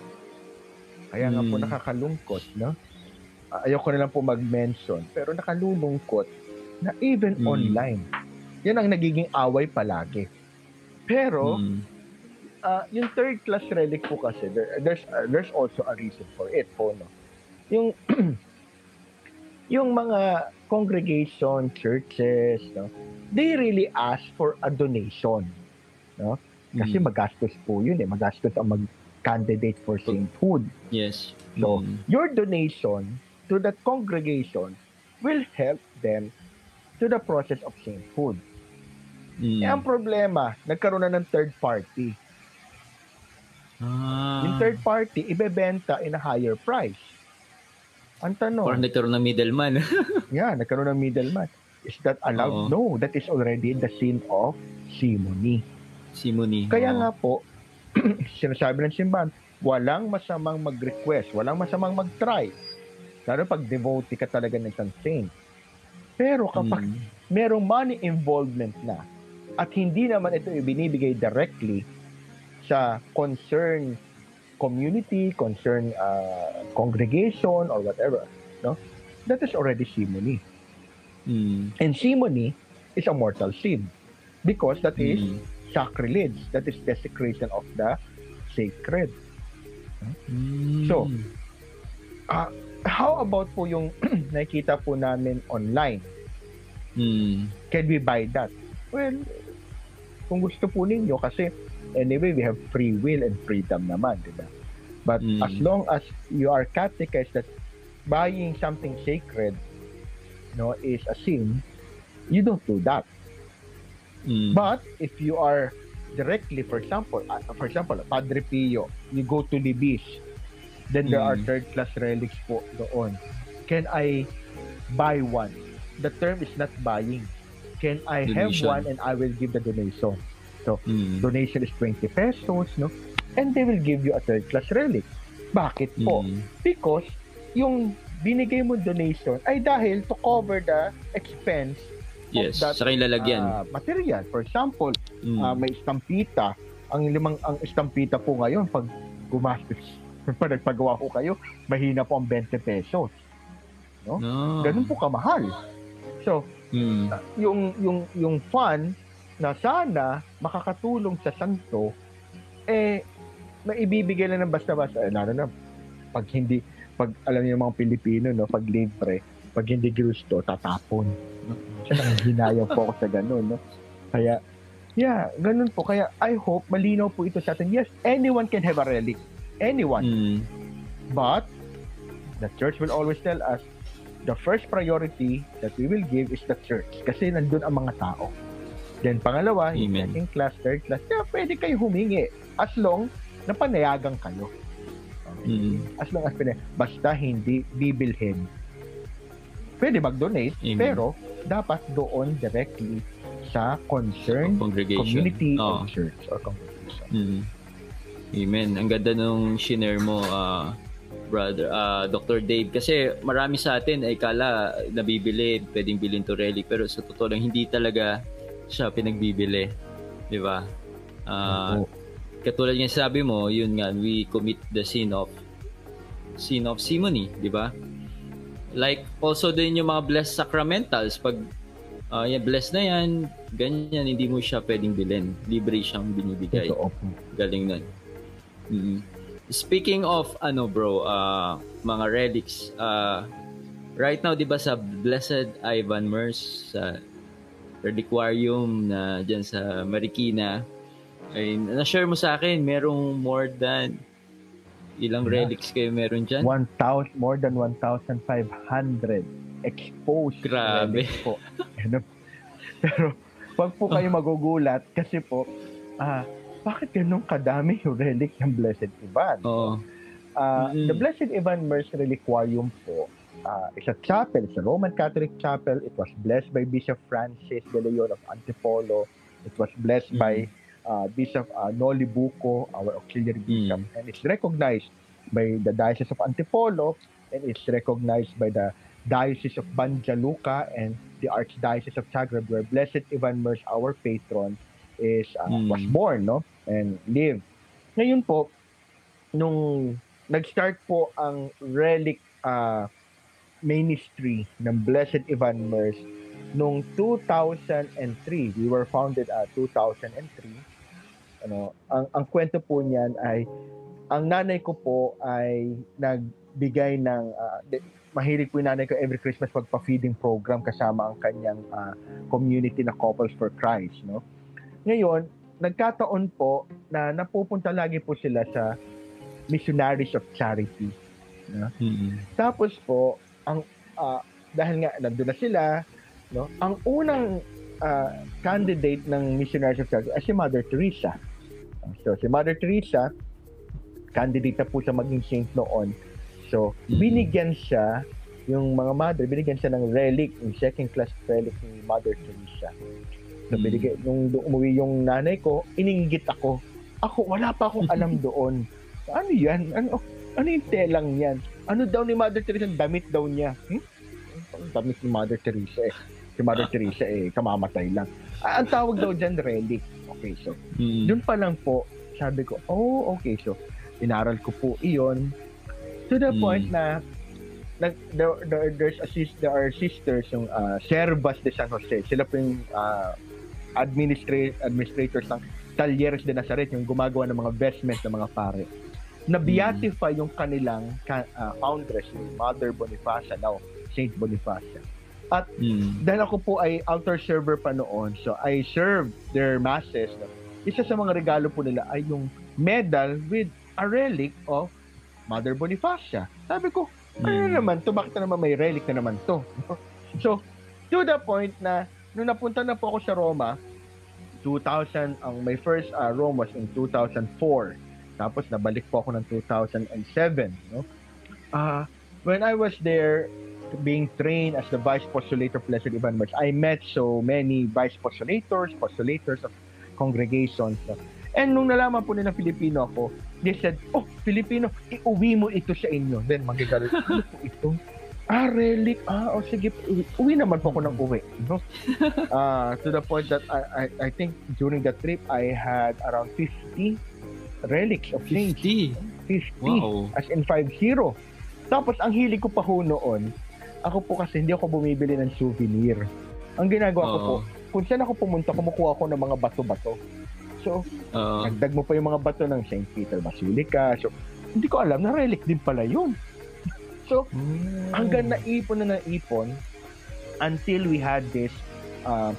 Kaya nga po Hmm. nakakalungkot, no? Ayoko na lang po mag-mention, pero nakalulungkot na even Hmm. online, yan ang nagiging away palagi. Pero, Mm. Ah, yung third class relic po kasi, there, there's, ah, there's also a reason for it po, no? Yung, yung mga congregation, churches, no? They really ask for a donation, no? Kasi Mm. magastos po yun eh. Magastos ang mag-candidate for sainthood. Yes. So, Mm. your donation to that congregation will help them to the process of sainthood. Mm. Eh, ang problema, nagkaroon na ng third party. Ah. Yung third party, ibebenta in a higher price. Ang Or tanong, nagkaroon ng middleman. yeah, nagkaroon ng middleman. Is that allowed? Oo. No, that is already the sin of simony. Simony. Kaya Oo. nga po, sinasabi ng simbahan, walang masamang mag-request, walang masamang mag-try. Lalo pag devotee ka talaga ng isang saint. Pero kapag Mm. merong money involvement na at hindi naman ito ibinibigay directly sa concern community, concern uh, congregation or whatever, no? That is already simony. Mm. And simony is a mortal sin because that is Mm. sacrilege. That is desecration of the sacred. Mm. So, How about po yung nakikita po namin online? Mm. Can we buy that? Well, kung gusto po ninyo kasi anyway, we have free will and freedom naman, di ba? But Mm. as long as you are catechized that buying something sacred no, is a sin, you don't do that. Mm. But if you are directly, for example, uh, for example, Padre Pio, you go to Libis, then there are Mm. third-class relics po doon. Can I buy one? The term is not buying. Can I have Donation. one and I will give the donation? Mm. Donation is 20 pesos, no? And they will give you a third-class relic. Bakit po? Mm. Because yung binigay mo donation ay dahil to cover the expense Yes, that, sa kanyang lalagyan. uh, material. For example, Mm. ah, may estampita. Ang limang ang estampita po ngayon pag gumastos pag nagpagawa ko kayo, mahina po ang 20 pesos. no? Ganun po kamahal. So, Mm. yung yung yung fund na sana makakatulong sa santo eh maibibigay lang ng basta-basta. Eh, lalo na pag hindi pag alam niyo mga Pilipino no pag libre pag hindi gusto tatapon. No? siya nang hinayang po ako sa ganun no? Kaya yeah ganun po. Kaya I hope malinaw po ito sa atin. Yes anyone can have a relic. Anyone. Mm. But the church will always tell us the first priority that we will give is the church. Kasi nandun ang mga tao. Then pangalawa, yung Amen. second class, third class, kaya pwede kayo humingi as long na panayagan kayo. Okay? Mm. As long as pinay basta hindi bibilhin. Pwede mag-donate, Amen. pero dapat doon directly sa Congregation. community Oo. of church or congregation. Mm. Amen. Ang ganda nung share mo, ah, brother, ah, Dr. Dave. Kasi marami sa atin ay kala nabibili, pwedeng bilhin to relic. Pero sa totoo lang, hindi talaga siya pinagbibili. Di ba? Oo. katulad nga sabi mo, yun nga, we commit the sin of sin of simony, di ba? Like, also din yung mga blessed sacramentals, pag ah, yan, blessed na yan, ganyan, hindi mo siya pwedeng bilhin. Libre siyang binibigay. Totoo po. Galing nun. Mm. Speaking of ano bro, uh, mga relics, uh, right now 'di ba sa Blessed Ivan Mers sa reliquarium na diyan sa Marikina ay na-share mo sa akin merong more than ilang Yeah. relics kayo meron diyan? 1,000 more than 1,500 exposed Grabe. relics po. Ano? Pero wag po kayo magugulat kasi po ah bakit ganun kadami yung relic ng Blessed Ivan? Oo. Ah, Mm-mm. The Blessed Ivan Mers Reliquarium po ah, is a chapel. It's a Roman Catholic chapel. It was blessed by Bishop Francis de Leon of Antipolo. It was blessed Mm. by uh, Bishop uh, Noli Bucco, our auxiliary bishop. Mm. And it's recognized by the Diocese of Antipolo and it's recognized by the Diocese of Banja Luka and the Archdiocese of Zagreb where Blessed Ivan Mers, our patron, is uh, Mm. was born no and lived. Ngayon po, nung nag-start po ang relic uh, ministry ng Blessed Ivan Mers nung 2003. We were founded at 2003. Ano, ang ang kwento po niyan ay ang nanay ko po ay nagbigay ng ah, di- mahilig po yung nanay ko every Christmas magpa-feeding program kasama ang kanyang ah, community na Couples for Christ, no? Ngayon, nagkataon po na napupunta lagi po sila sa Missionaries of Charity. Mm. Tapos po, ang ah, dahil nga nandun na sila, no? Ang unang ah, candidate ng Missionaries of Charity ay si Mother Teresa. So si Mother Teresa, candidate na po siya maging saint noon. So binigyan siya yung mga mother, binigyan siya ng relic, yung second class relic ni Mother Teresa. So Mhm. binigay, nung umuwi yung nanay ko, iningit ako. Ako, wala pa akong alam doon. Ano yan? Ano, ano yung telang yan? Ano daw ni Mother Teresa? Damit daw niya. Hmm? Damit ni Mother Teresa eh. Si Mother Teresa eh, kamamatay lang. Ah, ang tawag daw dyan, relic. Okay, so, Mm. doon pa lang po, sabi ko, oh, okay, so, inaral ko po iyon. To the Mm. point na, nag, there, there, there's a sis, there are sisters, yung uh, Servas de San Jose. Sila po yung uh, administra- administrators ng Talleres de Nazaret, yung gumagawa ng mga vestments ng mga pare. Na-beatify yung kanilang ka- ah, foundress, yung Mother Bonifacia, now Saint Bonifacia. At Mm. dahil ako po ay altar server pa noon, so I served their masses. Isa sa mga regalo po nila ay yung medal with a relic of Mother Bonifacia. Sabi ko, ano Mm. naman to? Bakit na naman may relic na naman to? so, to the point na nung napunta na po ako sa Roma, 2000, ang my first uh, Rome was in 2004. Tapos nabalik po ako ng 2007. No? Uh, when I was there, being trained as the vice postulator of Blessed Ivan I met so many vice postulators, postulators of congregations. No? And nung nalaman po nila Filipino ako, they said, oh, Filipino, iuwi mo ito sa inyo. Then magagalit, ano po ito? Ah, relic. Ah, oh, sige. Uwi, uwi naman po ako ng uwi. No? Uh, to the point that I, I, I think during the trip, I had around 50 relics of saints. 50. 50. Wow. As in 5-0. Tapos, ang hilig ko pa ho noon, ako po kasi hindi ako bumibili ng souvenir. Ang ginagawa ko po, kung saan ako pumunta, kumukuha ako ng mga bato-bato. So, Oo. Nagdag mo pa yung mga bato ng St. Peter Basilica. So, hindi ko alam na relic din pala yun. So, hanggang naipon na naipon until we had this uh,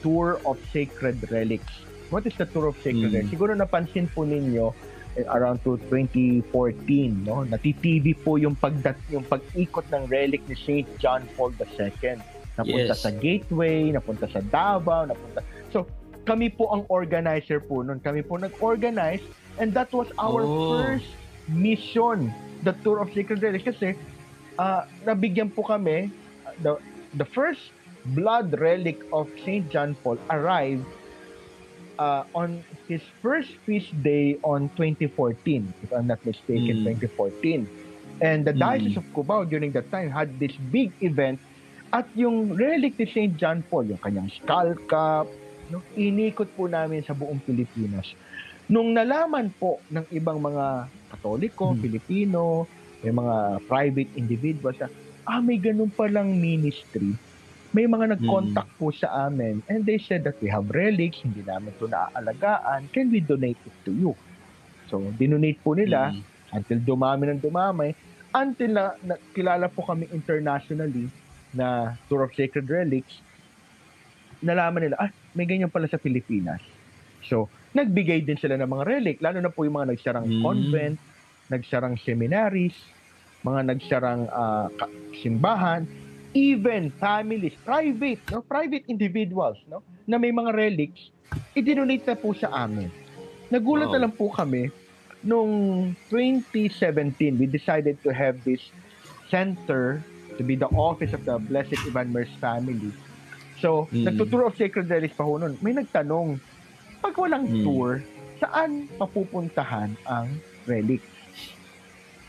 tour of sacred relics. What is the tour of sacred Mm. Siguro napansin po ninyo eh, around to 2014, no? Natitv po yung pagdat yung pag-ikot ng relic ni St. John Paul II. Napunta Yes. sa Gateway, napunta sa Davao, napunta So, kami po ang organizer po noon. Kami po nag-organize and that was our Oh. first mission, the Tour of Sacred Relics. Kasi ah, nabigyan po kami, the, the first blood relic of St. John Paul arrived uh, on his first feast day on 2014, if I'm not mistaken, Mm. 2014. And the Mm. Diocese of Cubao during that time had this big event at yung relic ni St. John Paul, yung kanyang skull cap, no, inikot po namin sa buong Pilipinas. Nung nalaman po ng ibang mga Katoliko, Hmm. Pilipino, may mga private individuals na, ah, may ganun palang ministry. May mga nag-contact po sa amin and they said that we have relics, hindi namin ito naaalagaan, can we donate it to you? So, dinonate po nila Mm. until dumami ng dumami, until na, na kilala po kami internationally na Tour of Sacred Relics, nalaman nila, ah, may ganyan pala sa Pilipinas. So, nagbigay din sila ng mga relic, lalo na po yung mga nagsarang Mm. convent, nagsarang seminaries, mga nagsarang ka- simbahan, even families, private, no? private individuals, no? na may mga relics, idinonate na po sa amin. Nagulat Wow. na lang po kami nung 2017, we decided to have this center to be the office of the Blessed Ivan Mers family. So, Mm. nagtuturo of Sacred Relics pa ho nun. May nagtanong, pag walang Mm. tour, saan mapupuntahan ang relics?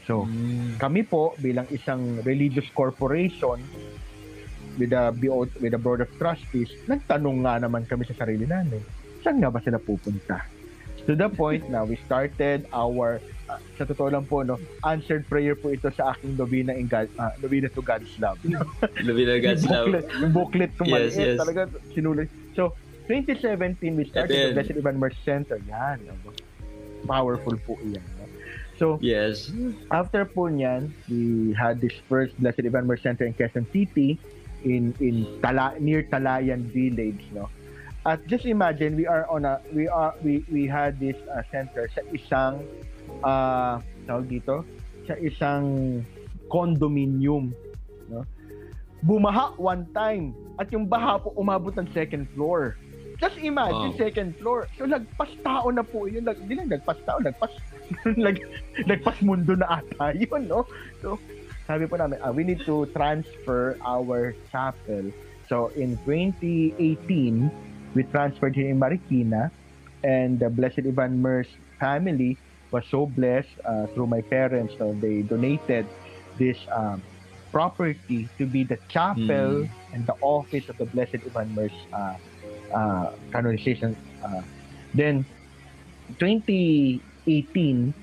So, Mm. kami po bilang isang religious corporation with the BO, with the Board of Trustees, nagtanong nga naman kami sa sarili namin, saan nga ba sila pupunta? To the point na we started our ah, sa totoo lang po no, answered prayer po ito sa aking novena in God, ah, novena to God's love. Lubina God's love. booklet, yung booklet ko Yes, yes. talaga sinulat. So, 2017 we started the. Blessed Ivan Mercy Center. Yan. Powerful po iyan. No? So, Yes. after po niyan, we had this first Blessed Ivan Mer Center in Quezon City in in Tala, near Talayan Village, no. At just imagine we are on a we are we we had this uh, center sa isang uh tawag dito sa isang condominium, no. Bumaha one time at yung baha po umabot ng second floor. Just imagine Wow. second floor. So lagpas tao na po yun. Lag, di lang lagpas tao, lagpas lag, lagpas mundo na ata yun, no? So, sabi po namin, ah, we need to transfer our chapel. So, in 2018, we transferred here in Marikina and the Blessed Ivan Mers family was so blessed uh, through my parents. So, they donated this um, property to be the chapel and the office of the Blessed Ivan Mers uh, uh, canonization. Uh, then, 2018,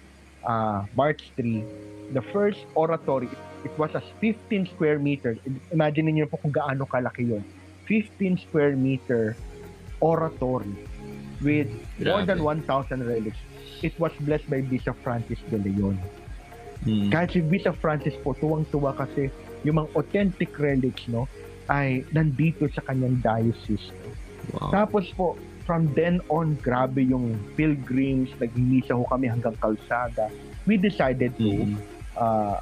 uh, March 3, the first oratory, it was a 15 square meter. Imagine niyo po kung gaano kalaki yon. 15 square meter oratory with more Grabe. than 1,000 relics. It was blessed by Bishop Francis de Leon. Mm. Kahit si Bishop Francis po, tuwang-tuwa kasi yung mga authentic relics, no? ay nandito sa kanyang diocese. Wow. Tapos po, from then on, grabe yung pilgrims, nag-misa ho kami hanggang kalsada. We decided to Mm. Uh,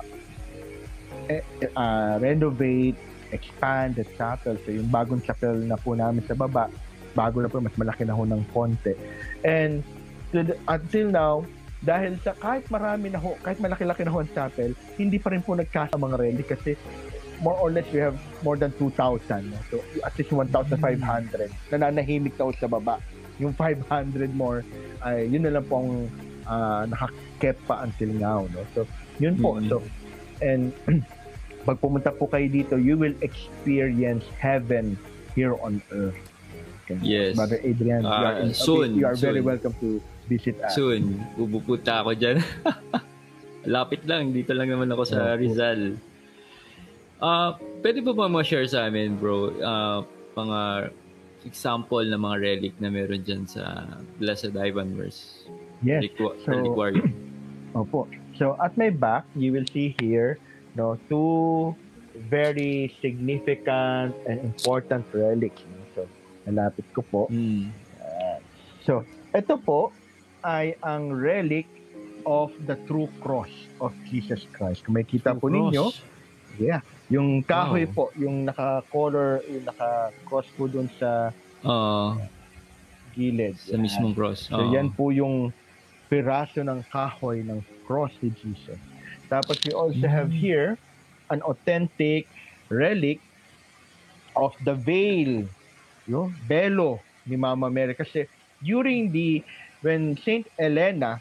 eh, uh, renovate, expand the chapel. So yung bagong chapel na po namin sa baba, bago na po, mas malaki na ho ng konti. And to the- until now, dahil sa kahit marami na ho, kahit malaki-laki na ho ang chapel, hindi pa rin po nagkasa mga relic kasi more or less we have more than 2,000. no? So at least 1,500 nananahimik na ho sa baba. Yung 500 more, ay yun na lang pong uh, nakakep pa until now. No? So yun po. Mhm. So and pag pumunta po kayo dito, you will experience heaven here on earth. Okay. Yes. Brother Adrian, you are, Ah, in- soon, you are very soon. welcome to visit us. Soon, pupunta ako dyan. Lapit lang, dito lang naman ako sa. Rizal. Ah, pwede pa ba ma-share sa amin, bro, ah, mga example ng mga relic na meron dyan sa Blessed Ivan Verse? Yes. Requ- So- reliquarium. Opo. So at my back, you will see here no two very significant and important relics. So nalapit ko po. Mm. So ito po ay ang relic of the true cross of Jesus Christ. Kung makita po ninyo, yeah, yung kahoy Wow. po, yung naka-color, yung naka-cross po dun sa Ah, gilid. sa Yan. mismong cross. So Ah. yan po yung piraso ng kahoy ng cross ni Jesus. Tapos we also have Mm. here an authentic relic of the veil, yung belo ni Mama Mary kasi during the when Saint Elena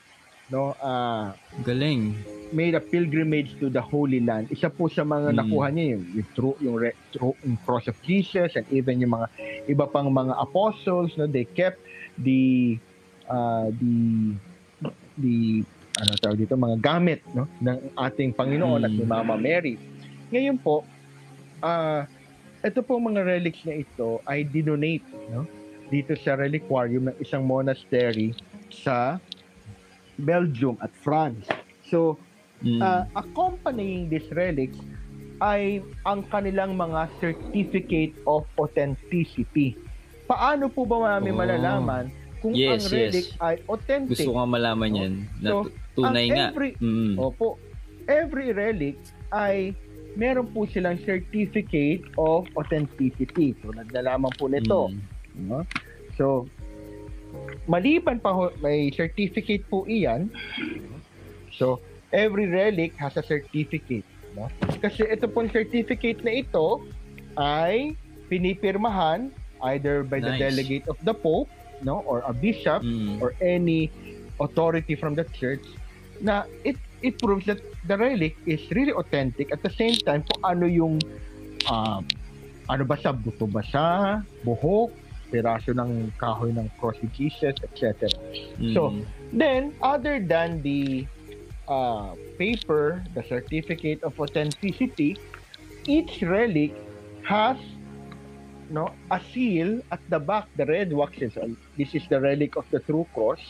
no uh, Galing. made a pilgrimage to the Holy Land. Isa po sa mga Mm. nakuha niya yung, yung, true, yung, re, true, yung cross of Jesus and even yung mga iba pang mga apostles, no, they kept the uh, the the ano tawag dito mga gamit no ng ating Panginoon Mm. at ni Mama Mary. Ngayon po, ah ito po mga relics na ito ay dinonate no dito sa reliquarium ng isang monastery sa Belgium at France. So, Mm. uh, accompanying these relics ay ang kanilang mga certificate of authenticity. Paano po ba namin Oh. malalaman kung Yes, ang relic yes. ay authentic? Gusto ko malaman yan. So, tunay ang nga. every- Mm. Opo. Every relic ay meron po silang certificate of authenticity. Tulad na lamang po nito. Mm. No? So, maliban pa ho, may certificate po iyan. So, every relic has a certificate. No? Kasi ito pong certificate na ito ay pinipirmahan either by the Nice. delegate of the Pope no or a bishop Mm. or any authority from the church na it it proves that the relic is really authentic at the same time kung ano yung um, ano ba sa buto ba sa buhok piraso ng kahoy ng cross Jesus etc. Mm. So, Then other than the uh, paper the certificate of authenticity each relic has no a seal at the back the red wax is this is the relic of the true cross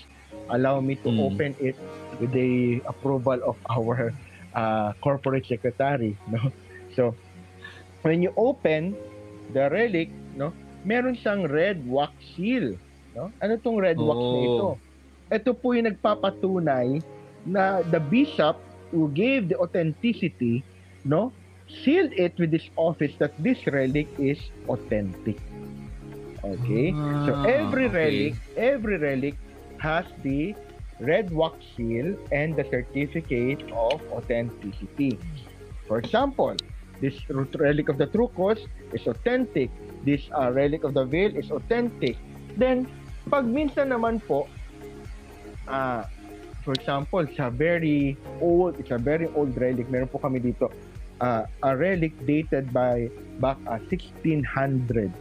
allow me to Mm. open it with the approval of our uh, corporate secretary no so when you open the relic no meron siyang red wax seal no ano tong red wax na Oh. ito ito po yung nagpapatunay na the bishop who gave the authenticity no sealed it with this office that this relic is authentic okay so Ah, every okay. relic every relic has the red wax seal and the certificate of authenticity. For example, this relic of the true cross is authentic. This uh, relic of the veil is authentic. Then, pag minsan naman po, ah, for example, sa very old, it's a very old relic. Meron po kami dito, ah, a relic dated by back uh, 1600s.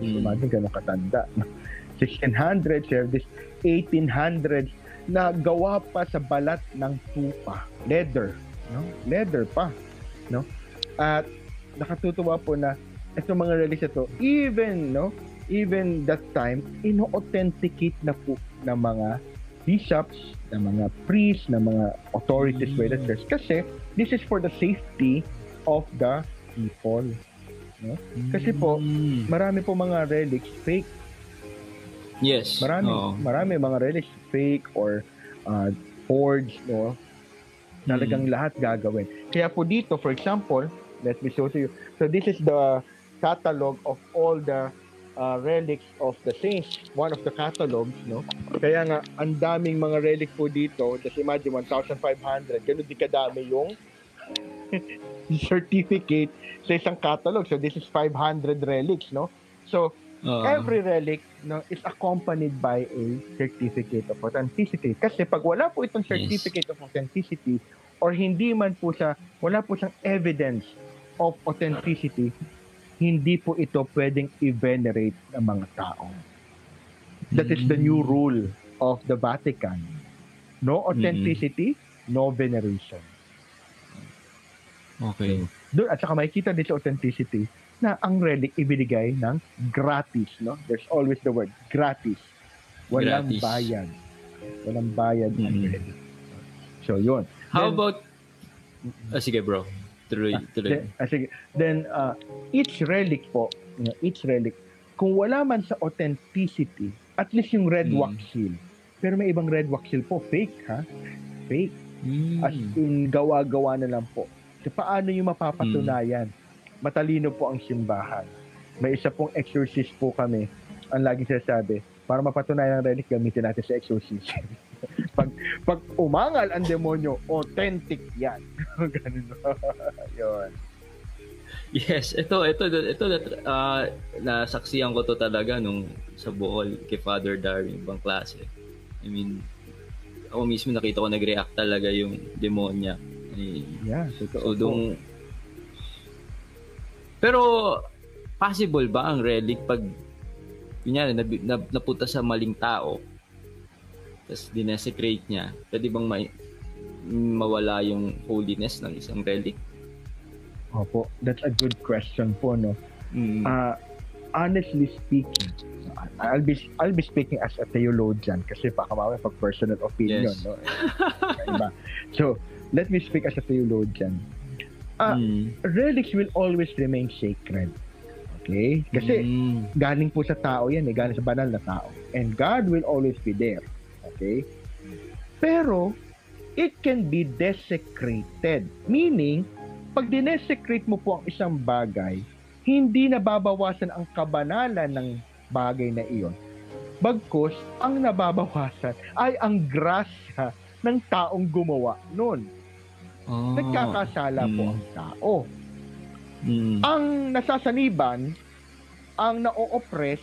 Mm. Imagine gano'ng katanda. 1600s, you have this 1800s na gawa pa sa balat ng tupa. Leather. No? Leather pa. No? At nakatutuwa po na itong mga relics ito, even, no? Even that time, ino-authenticate na po ng mga bishops, ng mga priests, ng mga authorities by the church. Kasi this is for the safety of the people. No? Kasi po, Mm. marami po mga relics fake. Yes. Marami, Oo. marami mga relics fake or uh, forged, no? Talagang Mm. lahat gagawin. Kaya po dito, for example, let me show to you. So this is the catalog of all the uh, relics of the saints. One of the catalogs, no? Kaya nga, ang daming mga relic po dito. Just imagine, 1,500. Ganun di kadami yung certificate sa isang catalog. So this is 500 relics, no? So Oo. every relic no is accompanied by a certificate of authenticity. Kasi pag wala po itong certificate of authenticity or hindi man po siya, wala po siyang evidence of authenticity, hindi po ito pwedeng i-venerate ng mga tao. That is the new rule of the Vatican. No authenticity, no veneration. Okay. Doon, at saka makikita din sa authenticity na ang relic ibinigay ng gratis, no? There's always the word gratis. Walang Gratis. bayad. Walang bayad ang Mhm. relic. So, yun. How Then- about Ah, sige bro. Tuloy, tuloy. Then, ah, sige. Then, uh, each relic po, you know, each relic, kung wala man sa authenticity, at least yung red Mm. wax seal. Pero may ibang red wax seal po, fake ha? Fake. Mm. As in, gawa-gawa na lang po. So, paano yung mapapatunayan? Matalino po ang simbahan. May isa pong exorcist po kami. Ang laging sinasabi, para mapatunayan ang relic, gamitin natin sa exorcism. pag, pag umangal ang demonyo, authentic yan. Ganun. Yun. Yes, ito ito ito uh, nasaksihan ko to talaga nung sa Bohol kay Father Darwin ibang klase. I mean, ako mismo nakita ko nag-react talaga yung demonya. Eh, Yeah, totoo So, po. Pero, possible ba ang relic pag kunyari, nab, nab, napunta sa maling tao tapos dinesecrate niya, pwede bang may, mawala yung holiness ng isang relic? Opo, that's a good question po, no? Mm. Uh, honestly speaking, I'll be I'll be speaking as a theologian kasi baka mamaya pag personal opinion, Yes. no? So, let me speak as a theologian. Ah, Mm. Relics will always remain sacred. Okay? Kasi Mm. galing po sa tao yan, eh, galing sa banal na tao. And God will always be there. Okay? Pero, it can be desecrated. Meaning, pag dinesecrate mo po ang isang bagay, hindi nababawasan ang kabanalan ng bagay na iyon. Bagkus, ang nababawasan ay ang grasya ng taong gumawa nun. Ah. Nagkakasala po Mm. ang tao. Mm. Ang nasasaniban, ang na-oppress,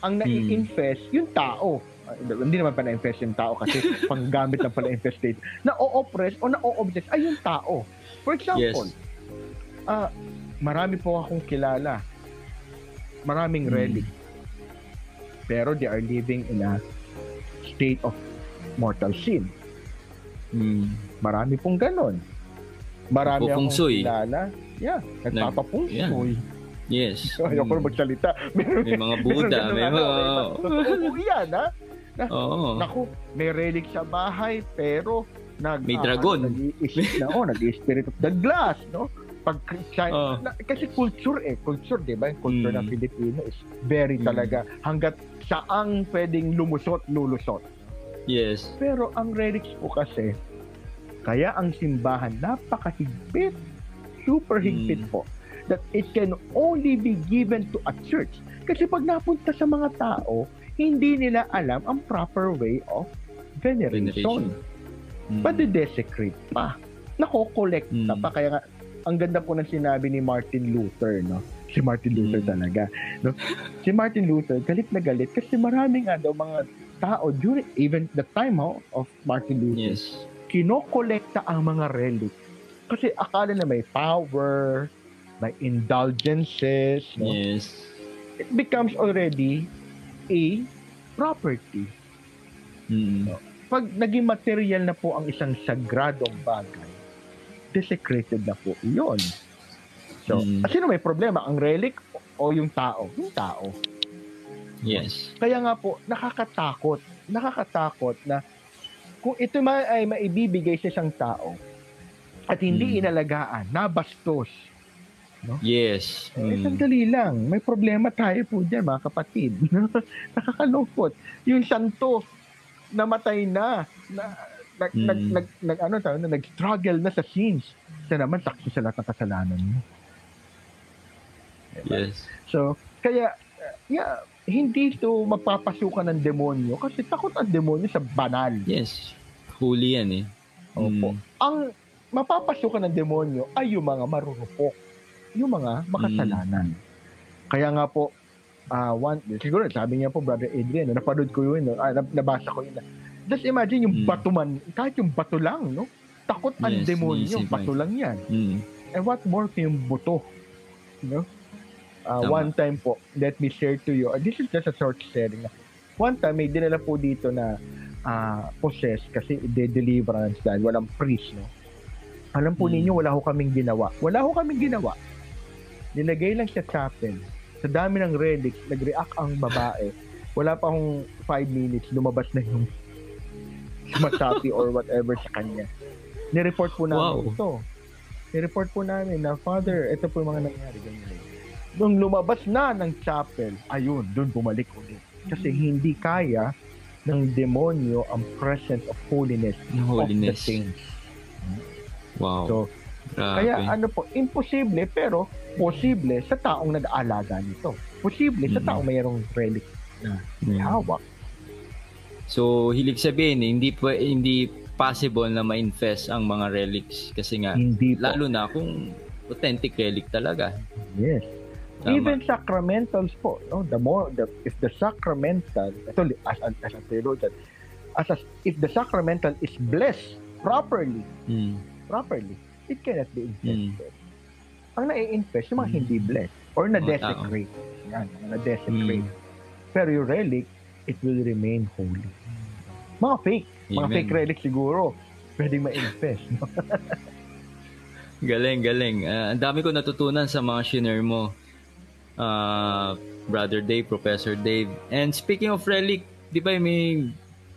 ang nai-infest, yung tao. Ah, Hindi naman pa na-infest yung tao kasi panggamit lang pala infestate. Na-oppress o na-obsess ay yung tao. For example, Yes. ah marami po akong kilala. Maraming Mm. relic. Pero they are living in a state of mortal sin. Mm. Marami pong ganon. Marami akong kilala. Yeah, nagpapapungsoy. Yes. Ayoko na Mm. magsalita. Meron, May mga Buddha, may mga... po yan, ha? Oo. Naku, may relic sa bahay, pero nag, May dragon. Ano, nag-i- na, oh, nag-spirit of the glass, no? Pag Christian, Oh. na, kasi culture eh, culture, di ba? Yung culture Mm. ng Pilipino is very Mm. talaga, hanggat saang pwedeng lumusot, lulusot. Yes. Pero ang relics po kasi, kaya ang simbahan napakahigpit, super higpit Mm. po, that it can only be given to a church. Kasi pag napunta sa mga tao, hindi nila alam ang proper way of veneration. Veneration. Mm. Pati-desecrate pa. Nako-collect na Mm. pa. Kaya nga, ang ganda po ng sinabi ni Martin Luther, no? Si Martin Luther Mm. talaga. No? Si Martin Luther, galit na galit kasi marami nga daw mga tao during even the time ho, of Martin Luther, Yes. kinokolekta ang mga relic. Kasi akala na may power, may indulgences, no? Yes. it becomes already a property. Mm. Pag naging material na po ang isang sagradong bagay, desecrated na po iyon. So, Mm. sino may problema? Ang relic o yung tao? Yung tao. Yes. Kaya nga po, nakakatakot. Nakakatakot na kung ito ma ay maibibigay sa isang tao at hindi Mm. inalagaan, nabastos, No? Yes. Eh, Mm. sandali lang. May problema tayo po dyan, mga kapatid. Nakakalungkot. Yung santo, namatay na. na nag, Mm. nag, nag, nag, ano, tawag na, nag-struggle na sa sins. Siya naman, saksi sa lahat ng kasalanan mo. Yes. So, kaya, uh, yeah, hindi ito mapapasukan ng demonyo kasi takot ang demonyo sa banal. Yes. Huli yan eh. Opo. Mm. Ang mapapasukan ng demonyo ay yung mga marurupok, yung mga makasalanan. Kaya nga po, ah one, siguro sabi niya po, Brother Adrian, no, napanood ko yun, no, ah, nab- nabasa ko yun. Just imagine yung Mm. bato man, kahit yung bato lang, no? Takot ang Yes, demonyo, bato lang yan. Mm. And what more kung yung buto? No? Uh, Tama. one time po, let me share to you. uh, this is just a short sharing. One time, may dinala po dito na ah, possessed kasi de-deliverance dahil walang priest. No? Alam po Hmm. ninyo, wala ho kaming ginawa. Wala ho kaming ginawa. Nilagay lang sa chapel. Sa dami ng relics, nag-react ang babae. Wala pa akong 5 minutes, lumabas na yung sumasapi or whatever sa kanya. Nireport po namin Wow. ito. Nireport po namin na, Father, ito po yung mga nangyari. Ganyan. Nung lumabas na ng chapel, ayun, doon bumalik ulit. Kasi hindi kaya ng demonyo ang presence of holiness, Yung of the holiness. saints. Wow. So, Grabe. kaya ano po, imposible pero posible sa taong nag-aalaga nito. Posible sa Mm. taong mayroong relic na may Mm. hawak. So, hilig sabihin, eh, hindi pa hindi possible na ma-infest ang mga relics kasi nga Hindi po. lalo na kung authentic relic talaga. Yes. Tama. Even sacramentals po, no? The more the if the sacramental, ito as a, as a theologian, as a, if the sacramental is blessed properly, Mm. properly, it cannot be Mm. infested. Ang nai-infest yung mga Mm. hindi blessed or Mga na-desecrate. Yan, mga na-desecrate. Mm. Pero yung relic, it will remain holy. Mga fake. Mga Amen. fake relic siguro. Pwedeng ma-infest. no? Galing, galing. Ah, ang dami ko natutunan sa mga shinare mo. Ah, Brother Dave, Professor Dave. And speaking of relic, di ba may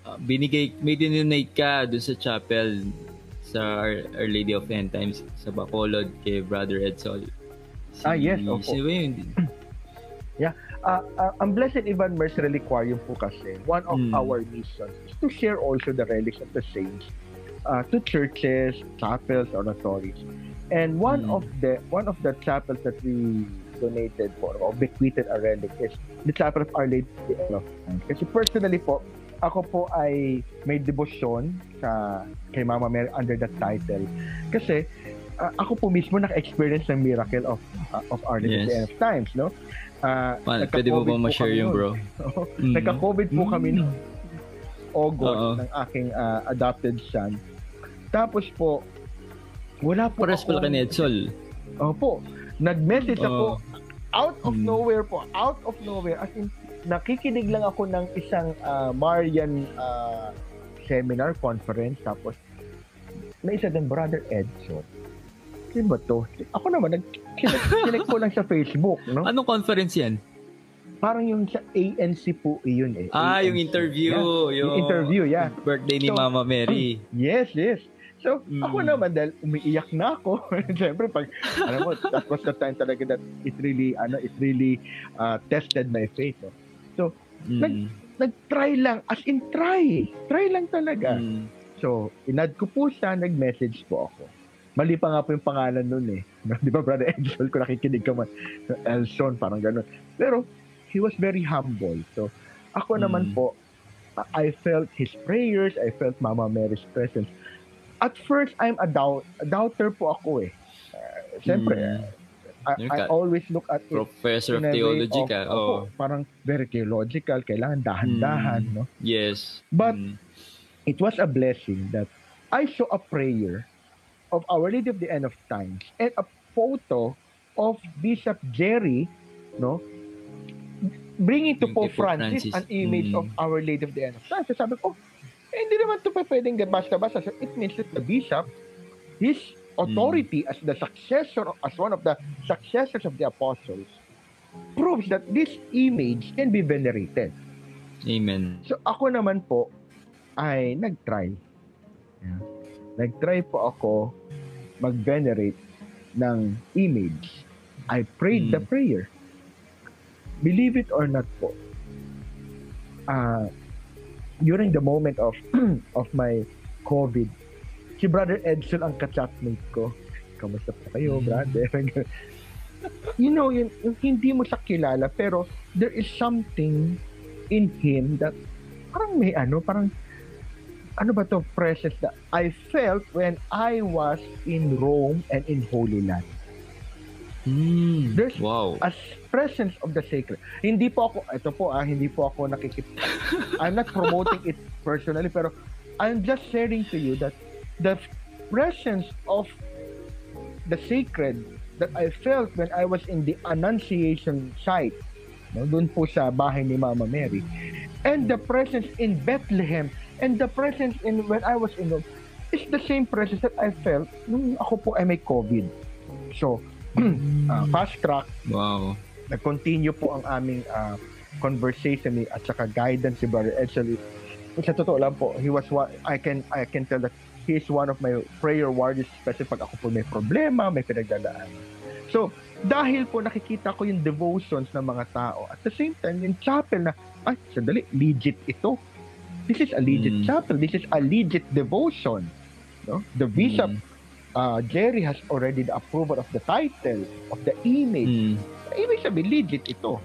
ah, binigay, may dinonate ka dun sa chapel sa Our, Our Lady of End Times sa Bacolod kay Brother Edsol. Si, Ah, yes, opo. Sino ba yun? Ah, ah, ang Blessed Ivan Mercy Reliquarium po kasi, one of Mm. our missions is to share also the relics of the saints uh, to churches, chapels, oratories. And one Mm. of the one of the chapels that we donated for or bequeathed a relic is the Chapel of Our Lady of Times. Kasi personally po, ako po ay may devotion sa kay Mama Mary under that title. Kasi ah, ako po mismo naka-experience ng miracle of ah, of Our Lady of the Yes. End of Times, no? Ah, Pa- pwede mo ba po ma-share nun. bro? Mm. Nagka-COVID po kami Mm. noong August Oo. ng aking ah, adopted son. Tapos po, wala po Pares pala kay Edsol. Opo. Nag-message ako Oo. Out of Mm. nowhere po. Out of nowhere. As in, nakikinig lang ako ng isang ah, Marian ah, seminar conference. Tapos, may isa din, Brother Edson. Sino ba to? Ako naman, nag sinek ko lang sa Facebook, no? Anong conference yan? Parang yung sa ANC po yun eh. Ah, yung ANC. interview. Yeah. Yung, Yung interview, yeah. Birthday ni So, Mama Mary. Yes, yes. So, Mm. ako naman dahil umiiyak na ako. Siyempre, pag, alam mo, that was the time talaga that it really, ano, it really uh, tested my faith. No? Mm. Nag-try lang, as in try. Try lang talaga. Mm. So, inad ko po siya, nag-message po ako. Mali pa nga po yung pangalan nun eh. Di ba, Brother Edson, kung nakikinig ka man, Elson, parang ganun. Pero, he was very humble. So, ako naman Mm. po, I felt his prayers, I felt Mama Mary's presence. At first, I'm a, doubt, a doubter po ako eh. Uh, Siyempre, Mm. I, I always look at it Professor of Theology of- ka. Oh. parang very theological, kailangan dahan-dahan, Mm. no? Yes. But- Mm. it was a blessing that I saw a prayer of Our Lady of the End of Times and a photo of Bishop Jerry, no, bringing to Pope Francis, Francis. an image Mm. of Our Lady of the End of Times. So sabi ko, eh, hindi naman ito pa pwedeng basta-basta. So it means that the bishop, his authority as the successor, as one of the successors of the apostles, proves that this image can be venerated. Amen. So ako naman po ay nag-try. Yeah. Nag-try po ako mag-venerate ng image I prayed the Mm. prayer. Believe it or not po, uh, during the moment of of my COVID, si Brother Edsel ang ka-chatmate ko. Kamusta po kayo, Mm. brother? you know, yun, yung hindi mo siya kilala, pero there is something in him that parang may ano, parang ano ba to presence that I felt when I was in Rome and in Holy Land. Mm. There's- wow. As presence of the sacred. Hindi po ako, ito po ah, hindi po ako nakikip. I'm not promoting it personally, pero I'm just sharing to you that the presence of the sacred that I felt when I was in the Annunciation site, no, doon po sa bahay ni Mama Mary, and the presence in Bethlehem, and the presence in when I was in is the same presence that I felt nung ako po ay may COVID. So, uh, fast track, Wow. nag-continue po ang aming ah, conversation ni at saka guidance si Brother Edsel. Sa totoo lang po, he was one, I can I can tell that he is one of my prayer warriors especially pag ako po may problema, may pinagdadaan. So, dahil po nakikita ko yung devotions ng mga tao, at the same time, yung chapel na, ay, sandali, legit ito. This is a legit Mm. chapel. This is a legit devotion. No? The bishop, Mm. Uh, Jerry has already the approval of the title, of the image. Mm. Ibig sabihin, legit ito.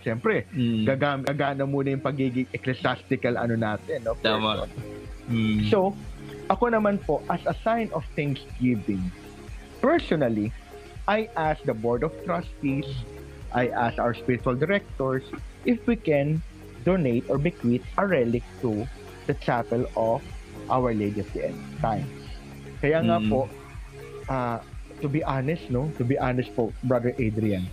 Siyempre, Mm. gagam gagana muna yung pagiging ecclesiastical ano natin. No? Tama. Mm. So, ako naman po, as a sign of thanksgiving, personally, I ask the Board of Trustees, I ask our spiritual directors, if we can donate or bequeath a relic to the chapel of Our Lady of the End Times. Kaya nga Mm. po, ah, to be honest, no? To be honest po, Brother Adrian,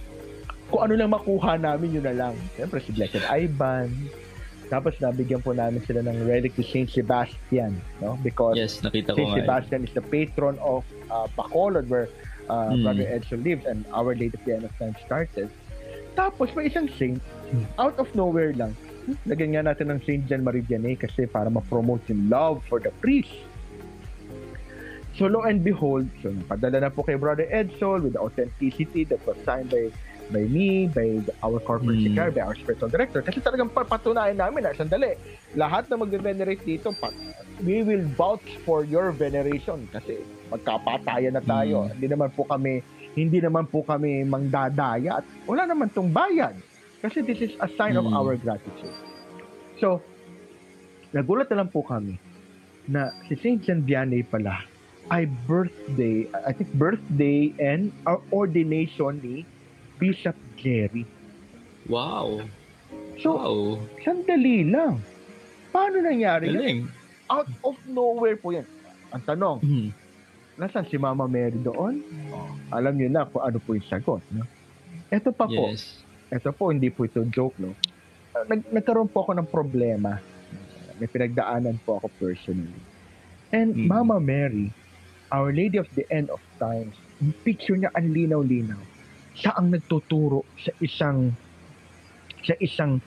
kung ano lang makuha namin, yun na lang. Siyempre, si Blessed Ivan, tapos nabigyan po namin sila ng relic to Saint Sebastian, no? Because yes, nakita ko Saint eh. Sebastian is the patron of uh, Bacolod where uh, Mm. Brother Edson lives and Our Lady of the End of Time started. Tapos may isang saint, out of nowhere lang, hmm, lagyan nga natin ng Saint John Marie Vianney kasi para ma-promote yung love for the priest. So lo and behold, so napadala na po kay Brother Edsol with the authenticity that was signed by by me, by our corporate Mm. secretary, by our spiritual director. Kasi talagang papatunayan namin na, sandali, lahat na magve-venerate dito, we will vouch for your veneration kasi magkapatayan na tayo. Mm. Hindi naman po kami hindi naman po kami mangdadaya at wala naman tong bayad. Kasi this is a sign of Mm. our gratitude. So, nagulat na lang po kami na si St. John Vianney pala ay birthday, I think birthday and our ordination ni Bishop Jerry. Wow. So, Wow. sandali lang. Paano nangyari? Galing. Out of nowhere po yan. Ang tanong, Mm. nasan si Mama Mary doon? Oh, alam niyo na kung ano po yung sagot. No? Ito pa po, Yes. ito po, hindi po ito joke, no? Nag, nagkaroon po ako ng problema. May pinagdaanan po ako personally. And Mm. Mama Mary, Our Lady of the End of Times, yung picture niya ang linaw-linaw. Siya ang nagtuturo sa isang sa isang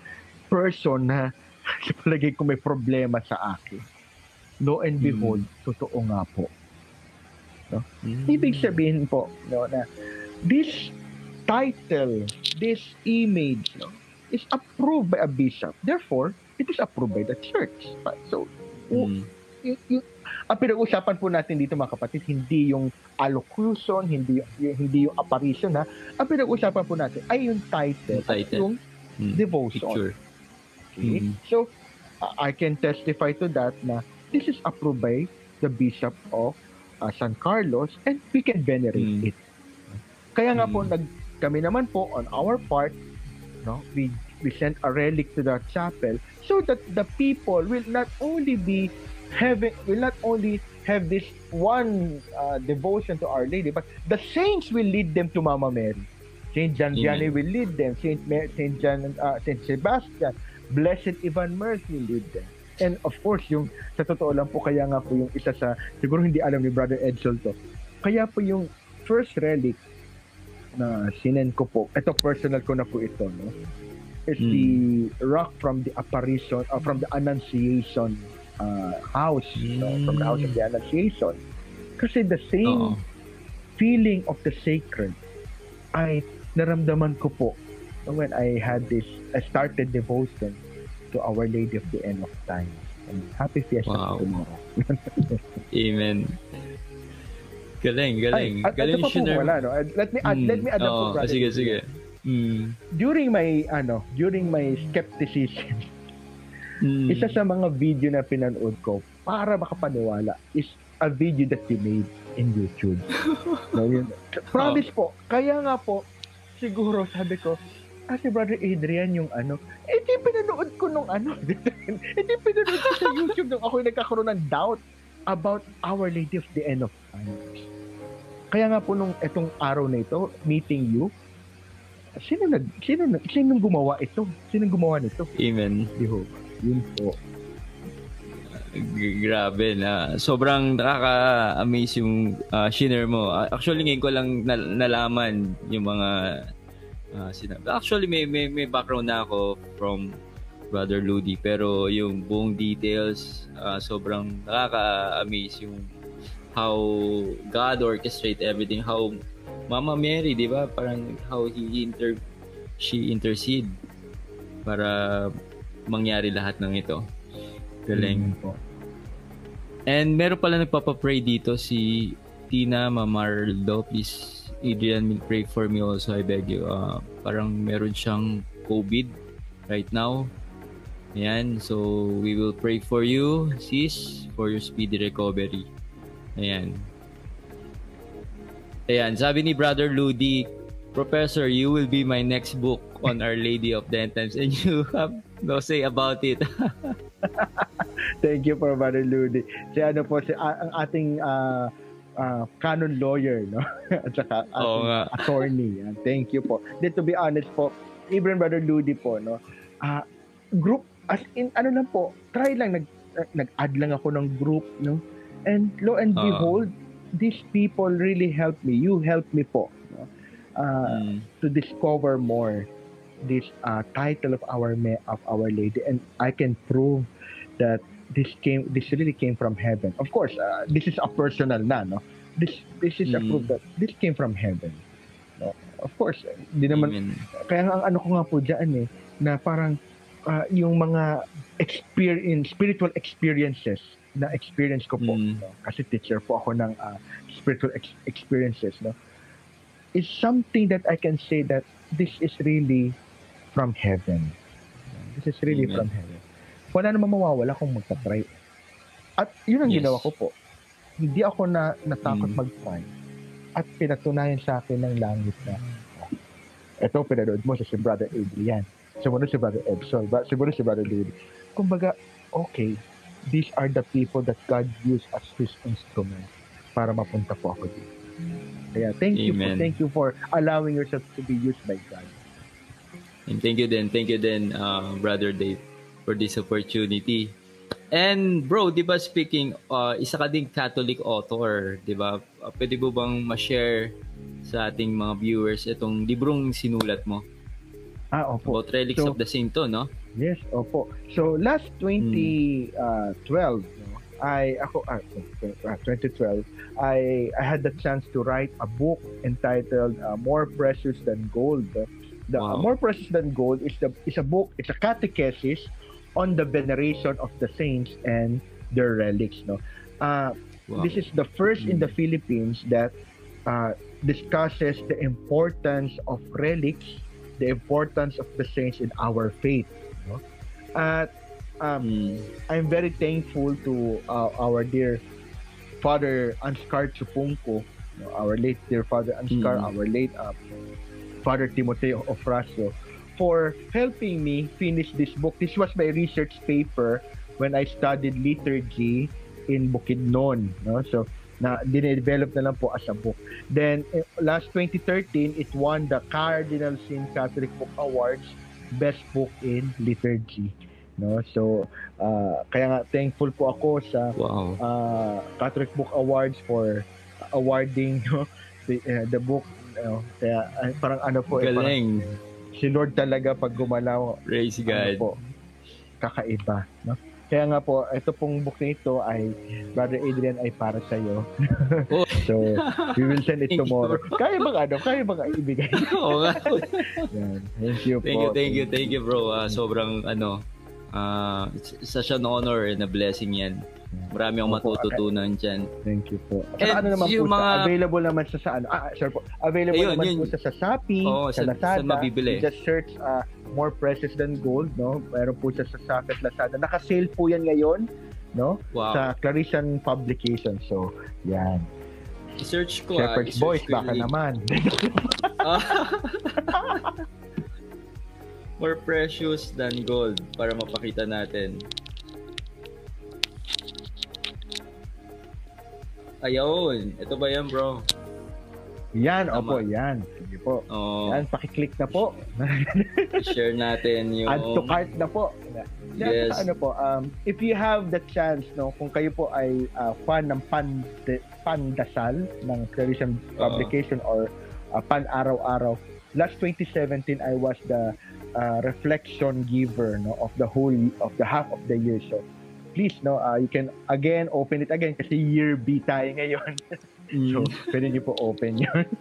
person na sa palagay ko may problema sa akin. Lo and Mm. behold, totoo nga po. Mm. Ibig sabihin po no, na this title, this image no, is approved by a bishop. Therefore, it is approved by the church. So, Mm. yung, yung, ang pinag-usapan po natin dito mga kapatid, hindi yung allocution, hindi yung, hindi yung apparition ha. Ang pinag-usapan po natin ay yung title, Yung title. yung Mm. devotion. Picture. Okay? Mm. So, uh, I can testify to that na this is approved by the Bishop of uh, San Carlos and we can venerate Mm. it. Kaya nga po, Mm. nag, kami naman po, on our part, no, we, we sent a relic to the chapel so that the people will not only be having, will not only have this one uh, devotion to Our Lady, but the saints will lead them to Mama Mary. Saint John. Vianney will lead them. Saint Mar- Saint John, uh, Saint Sebastian, Blessed Ivan Merck will lead them. And of course, yung sa totoo lang po, kaya nga po yung isa sa, siguro hindi alam ni Brother Edsel to, kaya po yung first relic na sinend ko po, ito personal ko na po ito, no? is Mm. the rock from the apparition, uh, from the Annunciation uh, house, no? from the house of the Annunciation. Kasi the same Oo. feeling of the sacred ay naramdaman ko po when I had this, I started devotion to Our Lady of the End of Time. And happy Fiesta Wow. tomorrow. Amen. Galing, galing. Ay, at, galing ito pa po wala, no? Let me add, Mm, let me add up oo, po, brother. Sige, sige. Mm. During my, ano, during my skepticism, Mm. isa sa mga video na pinanood ko para makapaniwala is a video that we made in YouTube. no, yun. Promise po, kaya nga po, siguro sabi ko, ah, si Brother Adrian yung ano, eh di pinanood ko nung ano, eh di pinanood ko sa YouTube nung ako yung nagkakaroon ng doubt about Our Lady of the End of Time. Kaya nga po nung etong araw na ito, meeting you, sino nag sino nag sino gumawa ito? Sino gumawa nito? Amen. Jehovah. Yun po. Grabe na. Sobrang nakaka-amaze yung uh, shiner mo. Ah, Actually, ngayon ko lang nal- nalaman yung mga uh, sinabi. Actually, may, may, may background na ako from Brother Ludi. Pero yung buong details, ah, sobrang nakaka-amaze yung how God orchestrate everything. How Mama Mary, di ba? Parang how he inter she intercede para mangyari lahat ng ito. Galing. Po. And meron pala nagpapapray dito si Tina Mamardo. Please, Adrian, pray for me also, I beg you. Uh, parang meron siyang COVID right now. Ayan, so we will pray for you, sis, for your speedy recovery. Ayan. Ayan, sabi ni Brother Ludi, Professor, you will be my next book on Our Lady of the End Times and you have no say about it. Thank you for Brother Ludi. Si ano po, si, ang ating ah, ah, canon lawyer, no? At saka Oo nga. attorney. Thank you po. Then to be honest po, even Brother Ludi po, no? ah group, as in, ano lang po, try lang, nag, nag-add lang ako ng group, no? And lo and Ah. behold, these people really helped me. You helped me po. No? Ah, Mm. to discover more this uh, title of our ma- of our lady and i can prove that this came this really came from heaven of course uh, this is a personal na no this this is a Mm. proof that this came from heaven no of course di naman Amen. kaya ang ano ko nga po diyan eh na parang uh, yung mga experience spiritual experiences na experience ko po Mm. no? kasi teacher po ako ng uh, spiritual ex- experiences no is something that I can say that this is really from heaven. This is really Amen. from heaven. Wala namang mawawala kung magta-try. At yun ang Yes. ginawa ko po. Hindi ako na natakot Mm. mag-try. At pinatunayan sa akin ng langit na ito pinanood mo sa si Brother Adrian. Sumunod si Brother Ebson ba, sumunod si Brother David. Kumbaga okay these are the people that God used as His instrument para mapunta po ako dito. Kaya thank you po, Amen. thank you for allowing yourself to be used by God And thank you din, thank you din, uh, Brother Dave, for this opportunity. And bro, di ba speaking, uh, isa ka ding Catholic author, di ba? Uh, pwede mo bang ma-share sa ating mga viewers itong librong sinulat mo ah opo about Relics So- of the Saint to, no? Yes, opo. So last 2012, no, I ako ah, uh, 2012, I I had the chance to write a book entitled uh, More Precious Than Gold. The Wow. More Precious Than Gold is the is a book, it's a catechesis on the veneration of the saints and their relics, no. Uh, Wow. this is the first in the Mm. Philippines that uh, discusses the importance of relics, the importance of the saints in our faith. No? At um, Mm. I'm very thankful to uh, our dear Father Anscar Chupunco, our late dear Father Anscar, Mm. our late uh, Father Timoteo Ofrasio, for helping me finish this book. This was my research paper when I studied liturgy in Bukidnon. No? So, na dinedevelop na lang po as a book. Then, eh, last 2013, it won the Cardinal Sin Catholic Book Awards Best Book in Liturgy. No? So, uh, kaya nga thankful po ako sa Wow. uh, Catholic Book Awards for awarding no, the, uh, the book. No? Kaya uh, parang ano po, eh, parang Galing. si Lord talaga pag gumalaw, Praise ano God. po, kakaiba. No? Kaya nga po, ito pong book na ito ay, Brother Adrian, ay para sa iyo. Oh. so, we will send it tomorrow. Kaya bang ano? Kaya bang ibigay? Oo nga. Yan. Thank you Thank you, po. thank you, thank you bro. Ah, sobrang ano, ah, it's such an honor and a blessing yan. Marami akong matututunan dyan. Thank you po. At ano naman po, siya, mga- available naman sa sa ano, ah, sorry po, available Ayun, naman yun. po sa, sa Shopee, Oo, sa sa- Lazada. saan mabibili? You just search uh, More Precious Than Gold, no? Meron po siya sa Shopee at Lazada. Naka-sale po yan ngayon, no? Wow. Sa Clarician Publication. So, yan. I-search ko ah. Shepherd's Boys, ko yung baka naman. More precious than gold para mapakita natin. Ayun. Ito ba yan, bro? Yan, Tama. opo, yan. Sige po. Oh, Yan, pakiclick na po. share natin yung... Add to cart na po. Yan, Yes. Ano po, um, if you have the chance, no, kung kayo po ay uh, fan ng pan pandasal ng Clarician Oo. publication or uh, pan araw-araw, last 2017 I was the uh, reflection giver no of the whole of the half of the year so please no uh, you can again open it again kasi year B tayo ngayon Mm, so pwede niyo po open yun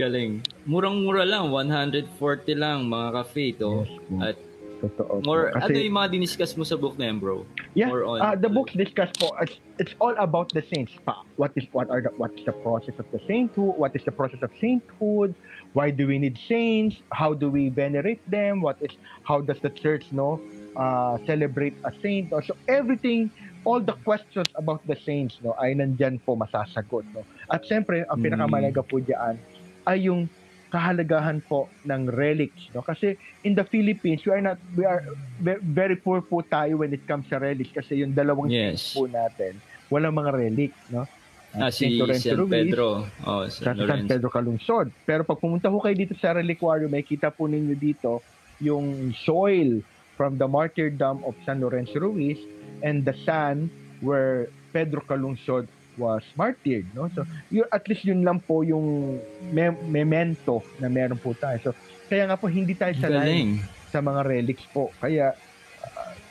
galing. Murang-mura lang. 140 lang, mga ka-faith. Oh. Yes po. At Totoo. More, Kasi- ano yung mga diniscuss mo sa book na yan, bro? Yeah, More on- uh, the books discuss po. It's, it's all about the saints. Pa. What is what are the what's the process of the sainthood? What is the process of sainthood? Why do we need saints? How do we venerate them? What is how does the church know uh, celebrate a saint? So everything, all the questions about the saints, no, ay nandyan po masasagot, no. At siyempre, ang Mm. pinakamalaga po diyan ay yung kahalagahan po ng relics, no. Kasi in the Philippines, we are not we are ve- very poor po tayo when it comes sa relics kasi yung dalawang Yes. po natin, walang mga relics, no? Ah, si Lorenzo San Ruiz, Pedro. Oh, sa San San. Pedro Calungsod. Pero pag pumunta ho kayo dito sa reliquario, may kita po ninyo dito yung soil from the martyrdom of San Lorenzo Ruiz and the sand where Pedro Calungsod was martyred, no? So, yun, at least yun lang po yung me- memento na meron po tayo. So, kaya nga po hindi tayo sanay sa mga relics po. Kaya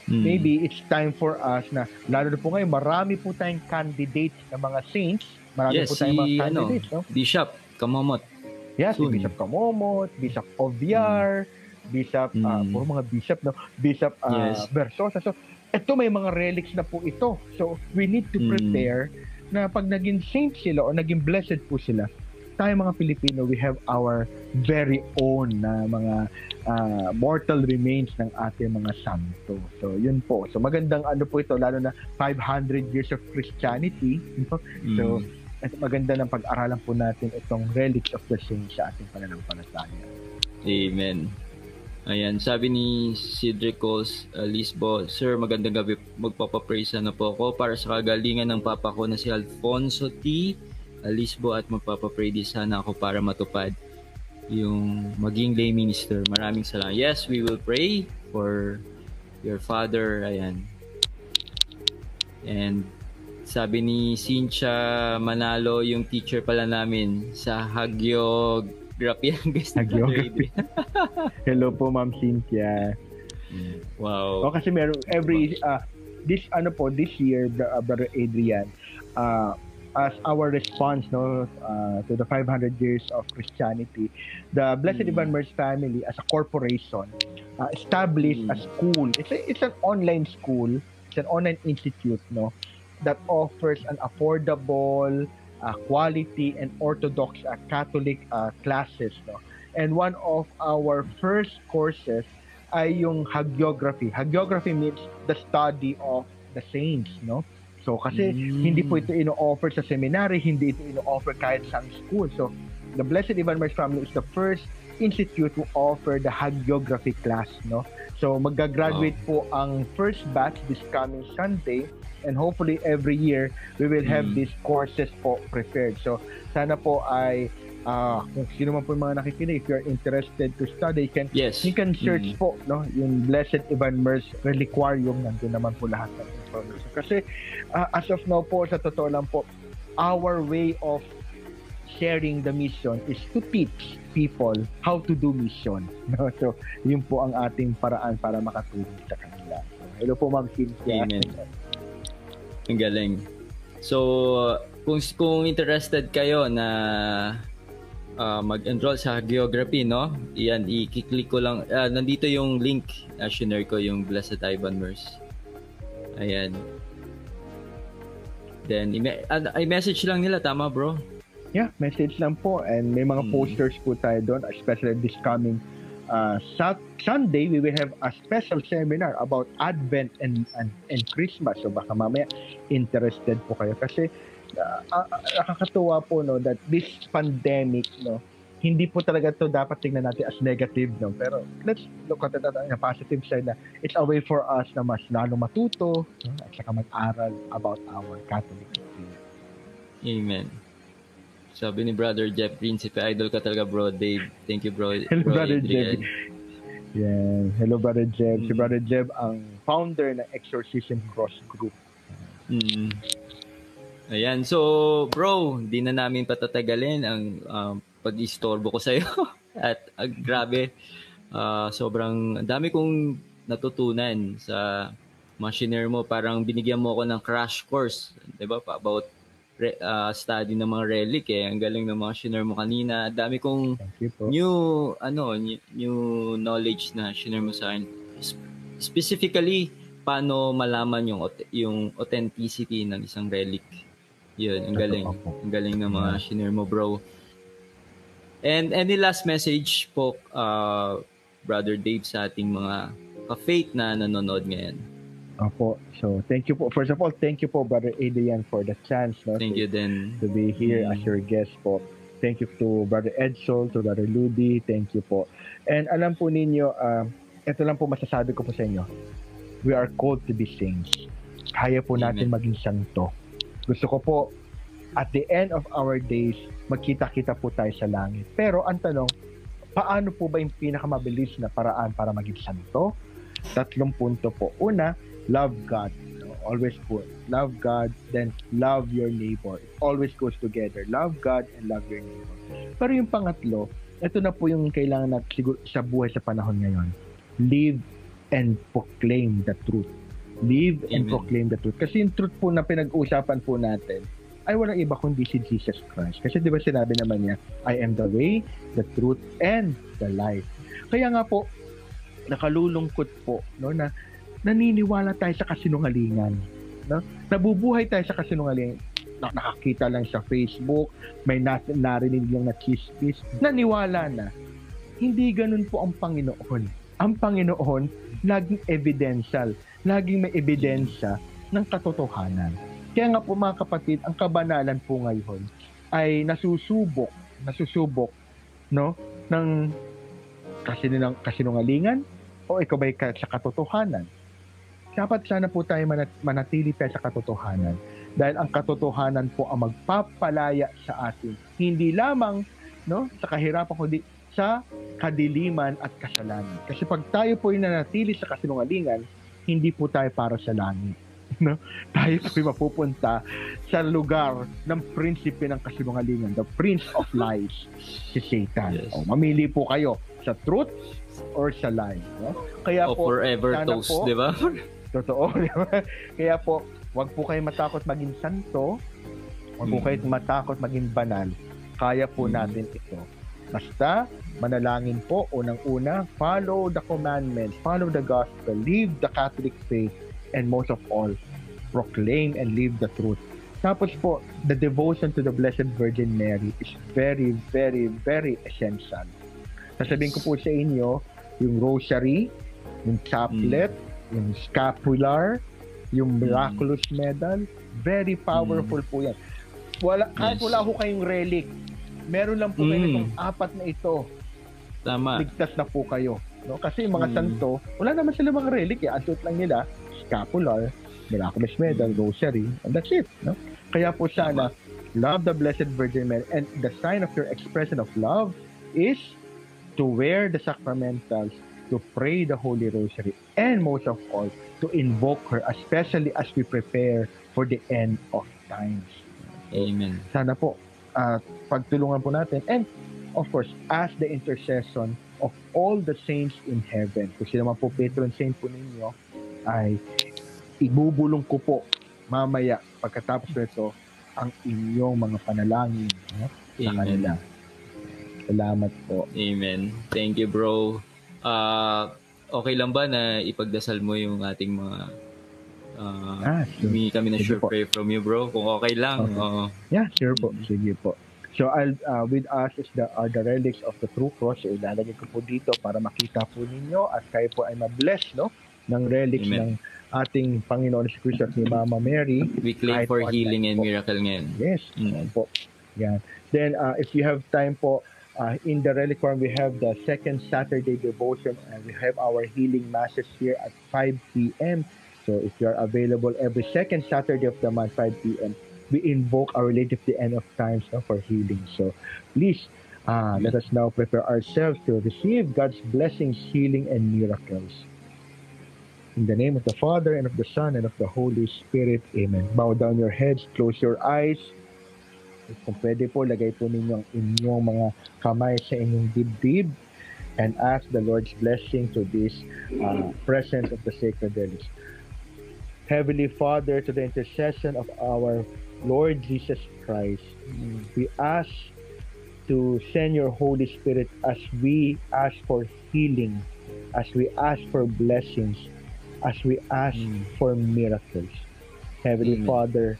Mm. maybe it's time for us na lalo na po ngayon marami po tayong candidates na mga saints marami Yes, po tayong mga si, ano, candidates no? Bishop, Kamamot. yeah si soon. Bishop Kamomot Bishop Oviar Bishop ah, Mm. puro mga bishop no Bishop uh, Yes. Versosa so ito may mga relics na po ito so we need to Mm. prepare na pag naging saint sila o naging blessed po sila tayo mga Pilipino we have our very own na mga ah, mortal remains ng ating mga santo. So, yun po. So, magandang ano po ito, lalo na 500 years of Christianity. No? So, Mm. at maganda ng pag-aralan po natin itong relics of the saints sa ating pananampalataya. Amen. Ayan, sabi ni Cedricos uh, Lisbo, Sir, magandang gabi. Magpapapraise na po ako para sa kagalingan ng papa ko na si Alfonso T. Lisbo at magpapapray din sana ako para matupad yung maging lay minister. Maraming salamat. Yes, we will pray for your father. Ayan. And sabi ni Cynthia Manalo, yung teacher pala namin sa Hagiography. Guys, Hagiography. Hello po, Ma'am Cynthia. Wow. O kasi meron every uh, this ano po this year the uh, brother Adrian uh, as our response no uh, to the 500 years of Christianity the Blessed Mm. Ivan Merz family as a corporation uh, established a Mm. school it's a, it's an online school it's an online institute no that offers an affordable uh, quality and orthodox uh, Catholic uh, classes no and one of our first courses ay yung hagiography. Hagiography means the study of the saints, no? So kasi Mm. hindi po ito ino-offer sa seminary, hindi ito ino-offer kahit sa school. So the Blessed Ivan Merz family is the first institute to offer the hagiography class, no? So magga-graduate po ang first batch this coming Sunday and hopefully every year we will have Mm. these courses po prepared. So sana po ay ah, kung sino man po yung mga nakikinig, if you're interested to study, you can Yes. You can search Mm. po, no, yung Blessed Ivan Merz Reliquarium, nandun naman po lahat ng information. Kasi ah, as of now po, sa totoo lang po, our way of sharing the mission is to teach people how to do mission. No? So, yun po ang ating paraan para makatulong sa kanila. So, hello po, Ma'am Cynthia. Amen. Ang galing. So, kung kung interested kayo na uh, mag-enroll sa geography, no? Iyan, i-click ko lang. Uh, nandito yung link na uh, share ko yung Blessed Ivan Merce. Ayan. Then, i-message lang nila, tama bro? Yeah, message lang po. And may mga hmm. posters po tayo doon, especially this coming uh, Sunday, we will have a special seminar about Advent and, and, and Christmas. So baka mamaya interested po kayo. Kasi uh, uh, nakakatuwa po no, that this pandemic, no, hindi po talaga to dapat tingnan natin as negative no pero let's look at it on the positive side na it's a way for us na mas lalo matuto no? at saka mag-aral about our Catholic faith. Amen. Sabi ni Brother Jeff Principe, idol ka talaga bro Dave. Thank you bro. Hello bro Brother Adrian. Jeff. Yeah. Hello Brother Jeff. Mm. Si Brother Jeff ang founder ng Exorcism Cross Group. Mm. Ayan. So, bro, di na namin patatagalin ang um, pag-istorbo ko sa'yo. At uh, grabe, uh, sobrang dami kong natutunan sa machiner mo. Parang binigyan mo ako ng crash course, di ba, about re, uh, study ng mga relic eh. Ang galing ng mga mo kanina. Dami kong new ano new, new knowledge na shiner mo sa akin. Specifically, paano malaman yung yung authenticity ng isang relic. Yun, ang galing. Ang galing ng mga shiner mo, bro. And any last message po, uh, Brother Dave, sa ating mga ka-faith na nanonood ngayon? Opo. So, thank you po. First of all, thank you po, Brother Adrian, for the chance no, thank to, you then. to be here mm. as your guest po. Thank you to Brother Edsol, to Brother Ludi. Thank you po. And alam po ninyo, uh, ito lang po masasabi ko po sa inyo. We are called to be saints. Kaya po natin Amen. maging santo. Gusto ko po, at the end of our days, magkita-kita po tayo sa langit. Pero ang tanong, paano po ba yung pinakamabilis na paraan para maging santo? Tatlong punto po. Una, love God. always put love God, then love your neighbor. It always goes together. Love God and love your neighbor. Pero yung pangatlo, ito na po yung kailangan natin sa buhay sa panahon ngayon. Live and proclaim the truth. Live Amen. and proclaim the truth. Kasi yung truth po na pinag-uusapan po natin ay walang iba kundi si Jesus Christ. Kasi di ba sinabi naman niya, I am the way, the truth, and the life. Kaya nga po, nakalulungkot po no, na naniniwala tayo sa kasinungalingan. No? Nabubuhay tayo sa kasinungalingan. Nakakita lang sa Facebook, may nat- narinig lang na chismis. Naniwala na. Hindi ganun po ang Panginoon. Ang Panginoon, laging evidential. Laging may ebidensya ng katotohanan. Kaya nga po mga kapatid, ang kabanalan po ngayon ay nasusubok, nasusubok no ng kasinungalingan kasinungalingan o ikaw ba'y sa katotohanan dapat sana po tayo manatili tayo sa katotohanan. Dahil ang katotohanan po ang magpapalaya sa atin. Hindi lamang no, sa kahirapan, kundi sa kadiliman at kasalanan. Kasi pag tayo po ay nanatili sa kasinungalingan, hindi po tayo para sa langit. No? Tayo po ay mapupunta sa lugar ng prinsipe ng kasinungalingan, the prince of lies, si Satan. Yes. O, mamili po kayo sa truth or sa lie. No? Kaya o po, forever toast, di ba? Totoo, di ba? Kaya po, wag po kayo matakot maging santo, wag po mm. kayo matakot maging banal. Kaya po mm. natin ito. Basta, manalangin po, unang-una, follow the commandments, follow the gospel, live the Catholic faith, and most of all, proclaim and live the truth. Tapos po, the devotion to the Blessed Virgin Mary is very, very, very essential. Sasabihin ko po sa inyo, yung rosary, yung chaplet, mm yung scapular, yung hmm. miraculous mm. medal, very powerful mm. po yan. Wala, kahit yes. wala ho kayong relic, meron lang po mm. kayo itong apat na ito. Tama. Ligtas na po kayo. No? Kasi yung mga mm. santo, wala naman sila mga relic. Eh. Ang lang nila, scapular, miraculous medal, rosary, and that's it. No? Kaya po sana, love the Blessed Virgin Mary. And the sign of your expression of love is to wear the sacramentals to pray the Holy Rosary, and most of all, to invoke her, especially as we prepare for the end of times. Amen. Sana po, at pagtulungan po natin. And of course, as the intercession of all the saints in heaven. Kung sila man po patron saint po ninyo, ay ibubulong ko po mamaya pagkatapos nito ang inyong mga panalangin no? sa Amen. kanila. Salamat po. Amen. Thank you, bro. Ah, okay lang ba na ipagdasal mo yung ating mga ah, Ah, sure. humingi kami ng po. prayer from you, bro. Kung okay lang. Okay. oo. Yeah, sure po. Sige po. So I'll uh, with us is the are the relics of the true cross. So, ilalagay ko po dito para makita po ninyo at kayo po ay ma-bless no ng relics Amen. ng ating Panginoon si Cristo at ni Mama Mary. We claim for healing and po. miracle ngayon. Yes, Mm. po. Yan. Then uh, if you have time po uh, in the reliquarium we have the second Saturday devotion and we have our healing masses here at 5 p.m. So if you are available every second Saturday of the month 5 p.m. we invoke our Lady of the End of Times for healing. So please uh, let us now prepare ourselves to receive God's blessings, healing, and miracles. In the name of the Father, and of the Son, and of the Holy Spirit. Amen. Bow down your heads, close your eyes. Kung pwede po, lagay po ninyo ang inyong mga kamay sa inyong dibdib and ask the Lord's blessing to this uh, presence of the sacred relics. Heavenly Father, to the intercession of our Lord Jesus Christ, we ask to send your Holy Spirit as we ask for healing, as we ask for blessings, as we ask Mm. for miracles. Heavenly Amen. Father,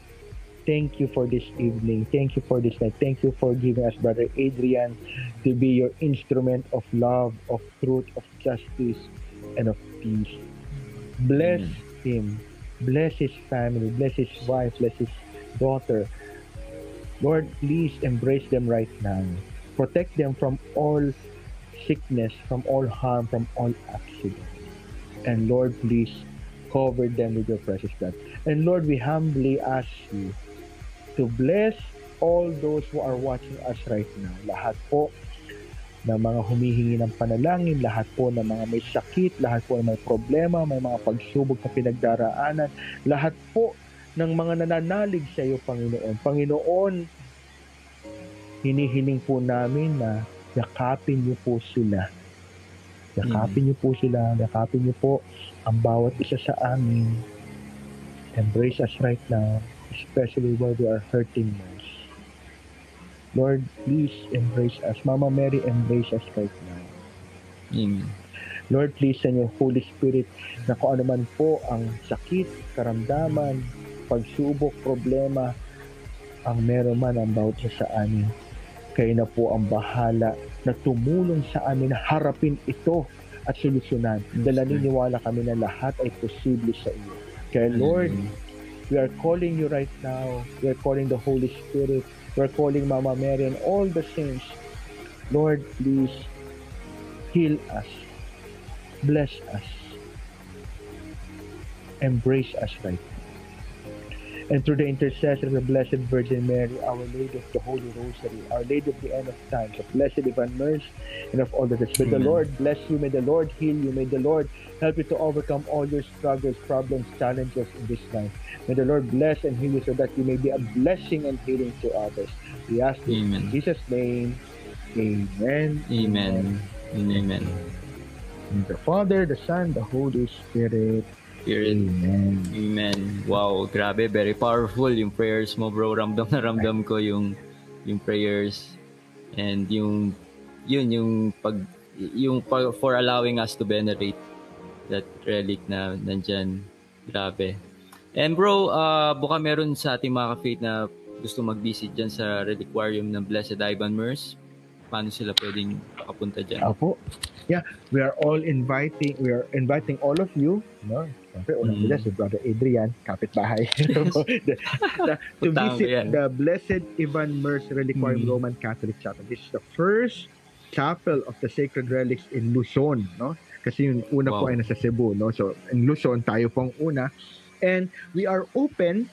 thank you for this evening. Thank you for this night. Thank you for giving us Brother Adrian to be your instrument of love, of truth, of justice, and of peace. Bless him. Bless his family. Bless his wife. Bless his daughter. Lord, please embrace them right now. Protect them from all sickness, from all harm, from all accident. And Lord, please cover them with your precious blood. And Lord, we humbly ask you to bless all those who are watching us right now. Lahat po ng mga humihingi ng panalangin, lahat po ng mga may sakit, lahat po ng may problema, may mga pagsubok na pinagdaraanan, lahat po ng mga nananalig sa iyo, Panginoon. Panginoon, hinihiling po namin na yakapin niyo po sila. Yakapin niyo po sila, yakapin niyo po ang bawat isa sa amin. Embrace us right now, especially where we are hurting most. Lord, please embrace us. Mama Mary, embrace us right now. Amen. Lord, please send your Holy Spirit na kung ano man po ang sakit, karamdaman, pagsubok, problema, ang meron man ang bawat sa amin. Kayo na po ang bahala na tumulong sa amin na harapin ito at solusyonan. Dahil naniniwala kami na lahat ay posible sa iyo. Kaya Lord, we are calling you right now. We are calling the Holy Spirit. We are calling Mama Mary and all the saints. Lord, please heal us. Bless us. Embrace us right now. And through the intercession of the Blessed Virgin Mary, Our Lady of the Holy Rosary, Our Lady of the End of Times, of Blessed Divine Mercy, and of all the rest. May the Lord bless you. May the Lord heal you. May the Lord help you to overcome all your struggles, problems, challenges in this life. May the Lord bless and heal you so that you may be a blessing and healing to others. We ask this in Jesus' name. Amen. Amen. Amen. In the Father, the Son, the Holy Spirit. Spirit. Amen. Amen. Wow, grabe, very powerful yung prayers mo, bro. Ramdam na ramdam ko yung yung prayers and yung yun yung pag yung pag, for allowing us to venerate that relic na nandyan. Grabe. And bro, uh, baka meron sa ating mga ka-faith na gusto mag-visit dyan sa reliquarium ng Blessed Ivan Mers. Paano sila pwedeng makapunta dyan? Apo. Yeah, we are all inviting, we are inviting all of you, no? Siyempre, unang Mm. nila si Brother Adrian, kapitbahay. The- the- to visit yan. the Blessed Ivan Mers Reliquarium Mm. Roman Catholic Chapel. This is the first chapel of the Sacred Relics in Luzon, no? Kasi yung una po Wow. ay nasa Cebu, no? So, in Luzon, tayo pong una. And we are open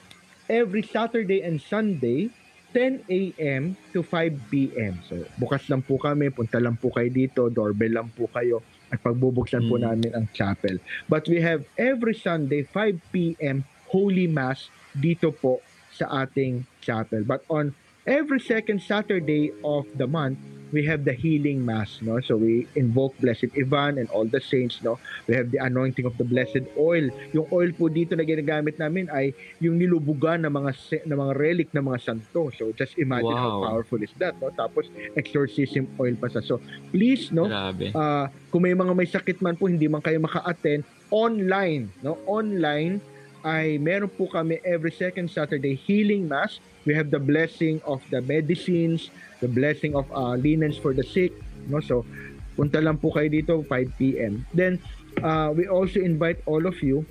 every Saturday and Sunday 10 a.m. to 5 p.m. So, bukas lang po kami, punta lang po kayo dito, doorbell lang po kayo, at pagbubuksan po Mm. namin ang chapel. But we have every Sunday, 5 p.m. Holy Mass dito po sa ating chapel. But on every second Saturday of the month, we have the healing mass, no? So we invoke Blessed Ivan and all the saints, no? We have the anointing of the blessed oil. Yung oil po dito na ginagamit namin ay yung nilubugan ng mga ng mga relic ng mga santo. So just imagine wow. how powerful is that, no? Tapos exorcism oil pa sa. So please, no? Grabe. Uh, kung may mga may sakit man po, hindi man kayo maka-attend, online, no? Online ay meron po kami every second Saturday healing mass. We have the blessing of the medicines, the blessing of uh, linens for the sick. No? So, punta lang po kayo dito 5 p.m. Then, uh, we also invite all of you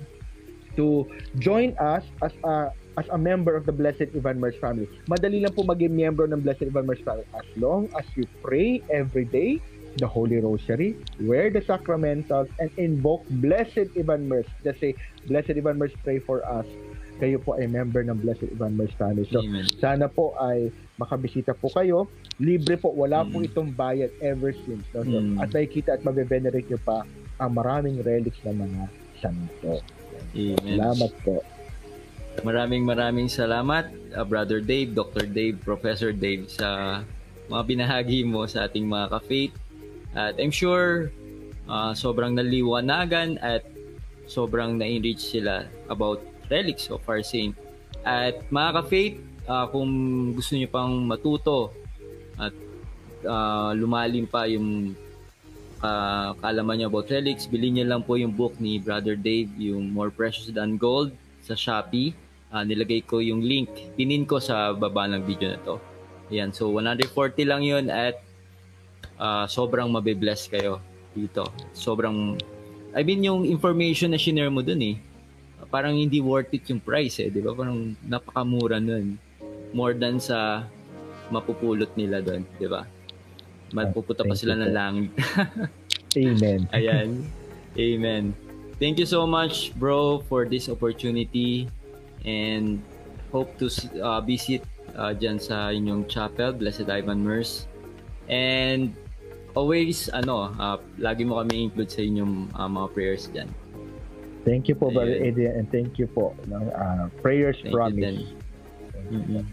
to join us as a as a member of the Blessed Ivan Mers family. Madali lang po maging member ng Blessed Ivan Mers family as long as you pray every day the Holy Rosary, wear the sacramentals, and invoke Blessed Ivan Mers. Just say, Blessed Ivan Mers, pray for us. Kayo po ay member ng Blessed Ivan Mers family. So, Amen. sana po ay makabisita po kayo. Libre po, wala mm. po itong bayad ever since. No? So, mm. At nakikita at mabe-venerate nyo pa ang maraming relics ng mga santo. Amen. Salamat po. Maraming maraming salamat, uh, Brother Dave, Dr. Dave, Professor Dave, sa mga binahagi mo sa ating mga ka-faith. At I'm sure uh, sobrang naliwanagan at sobrang na-enrich sila about relics of our saint. At mga ka-faith, uh, kung gusto niyo pang matuto at uh, lumalim pa yung uh, kaalaman niyo about relics, bilhin niyo lang po yung book ni Brother Dave, yung More Precious Than Gold sa Shopee. Uh, nilagay ko yung link, pinin ko sa baba ng video na to. Ayan, so 140 lang yun at uh, sobrang mabe-bless kayo dito. Sobrang, I mean, yung information na shinare mo dun eh, parang hindi worth it yung price eh, di ba? Parang napakamura nun more than sa mapupulot nila doon, di ba? Mapupunta pa sila ng langit. Amen. Ayan. Amen. Thank you so much, bro, for this opportunity and hope to uh, visit uh, dyan sa inyong chapel, Blessed Ivan Merce. And always, ano, uh, lagi mo kami include sa inyong uh, mga prayers dyan. Thank you po. Brother Adrian, and thank you po. ng uh, prayers thank promise. You, mm-hmm.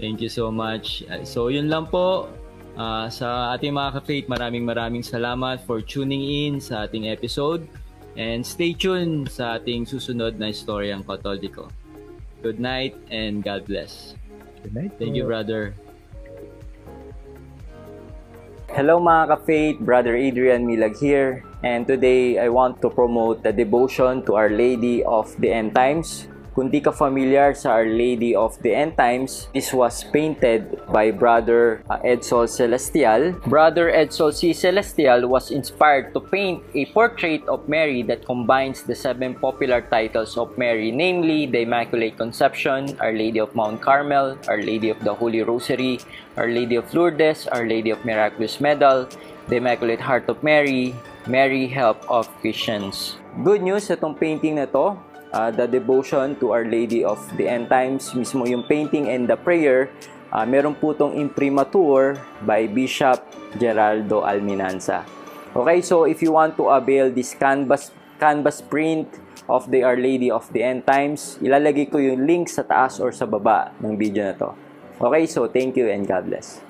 Thank you so much. So yun lang po. Uh, sa ating mga ka-faith, maraming maraming salamat for tuning in sa ating episode. And stay tuned sa ating susunod na Istoryang Katoliko. Good night and God bless. Good night. Thank you, brother. Hello mga ka-faith, Brother Adrian Milag here. And today, I want to promote the devotion to Our Lady of the End Times kung di ka familiar sa Our Lady of the End Times, this was painted by Brother uh, Edsel Celestial. Brother Edsel C. Celestial was inspired to paint a portrait of Mary that combines the seven popular titles of Mary, namely the Immaculate Conception, Our Lady of Mount Carmel, Our Lady of the Holy Rosary, Our Lady of Lourdes, Our Lady of Miraculous Medal, the Immaculate Heart of Mary, Mary Help of Christians. Good news itong painting na to, uh, the devotion to Our Lady of the End Times, mismo yung painting and the prayer, uh, meron po itong imprimatur by Bishop Geraldo Alminanza. Okay, so if you want to avail this canvas, canvas print of the Our Lady of the End Times, ilalagay ko yung link sa taas or sa baba ng video na to. Okay, so thank you and God bless.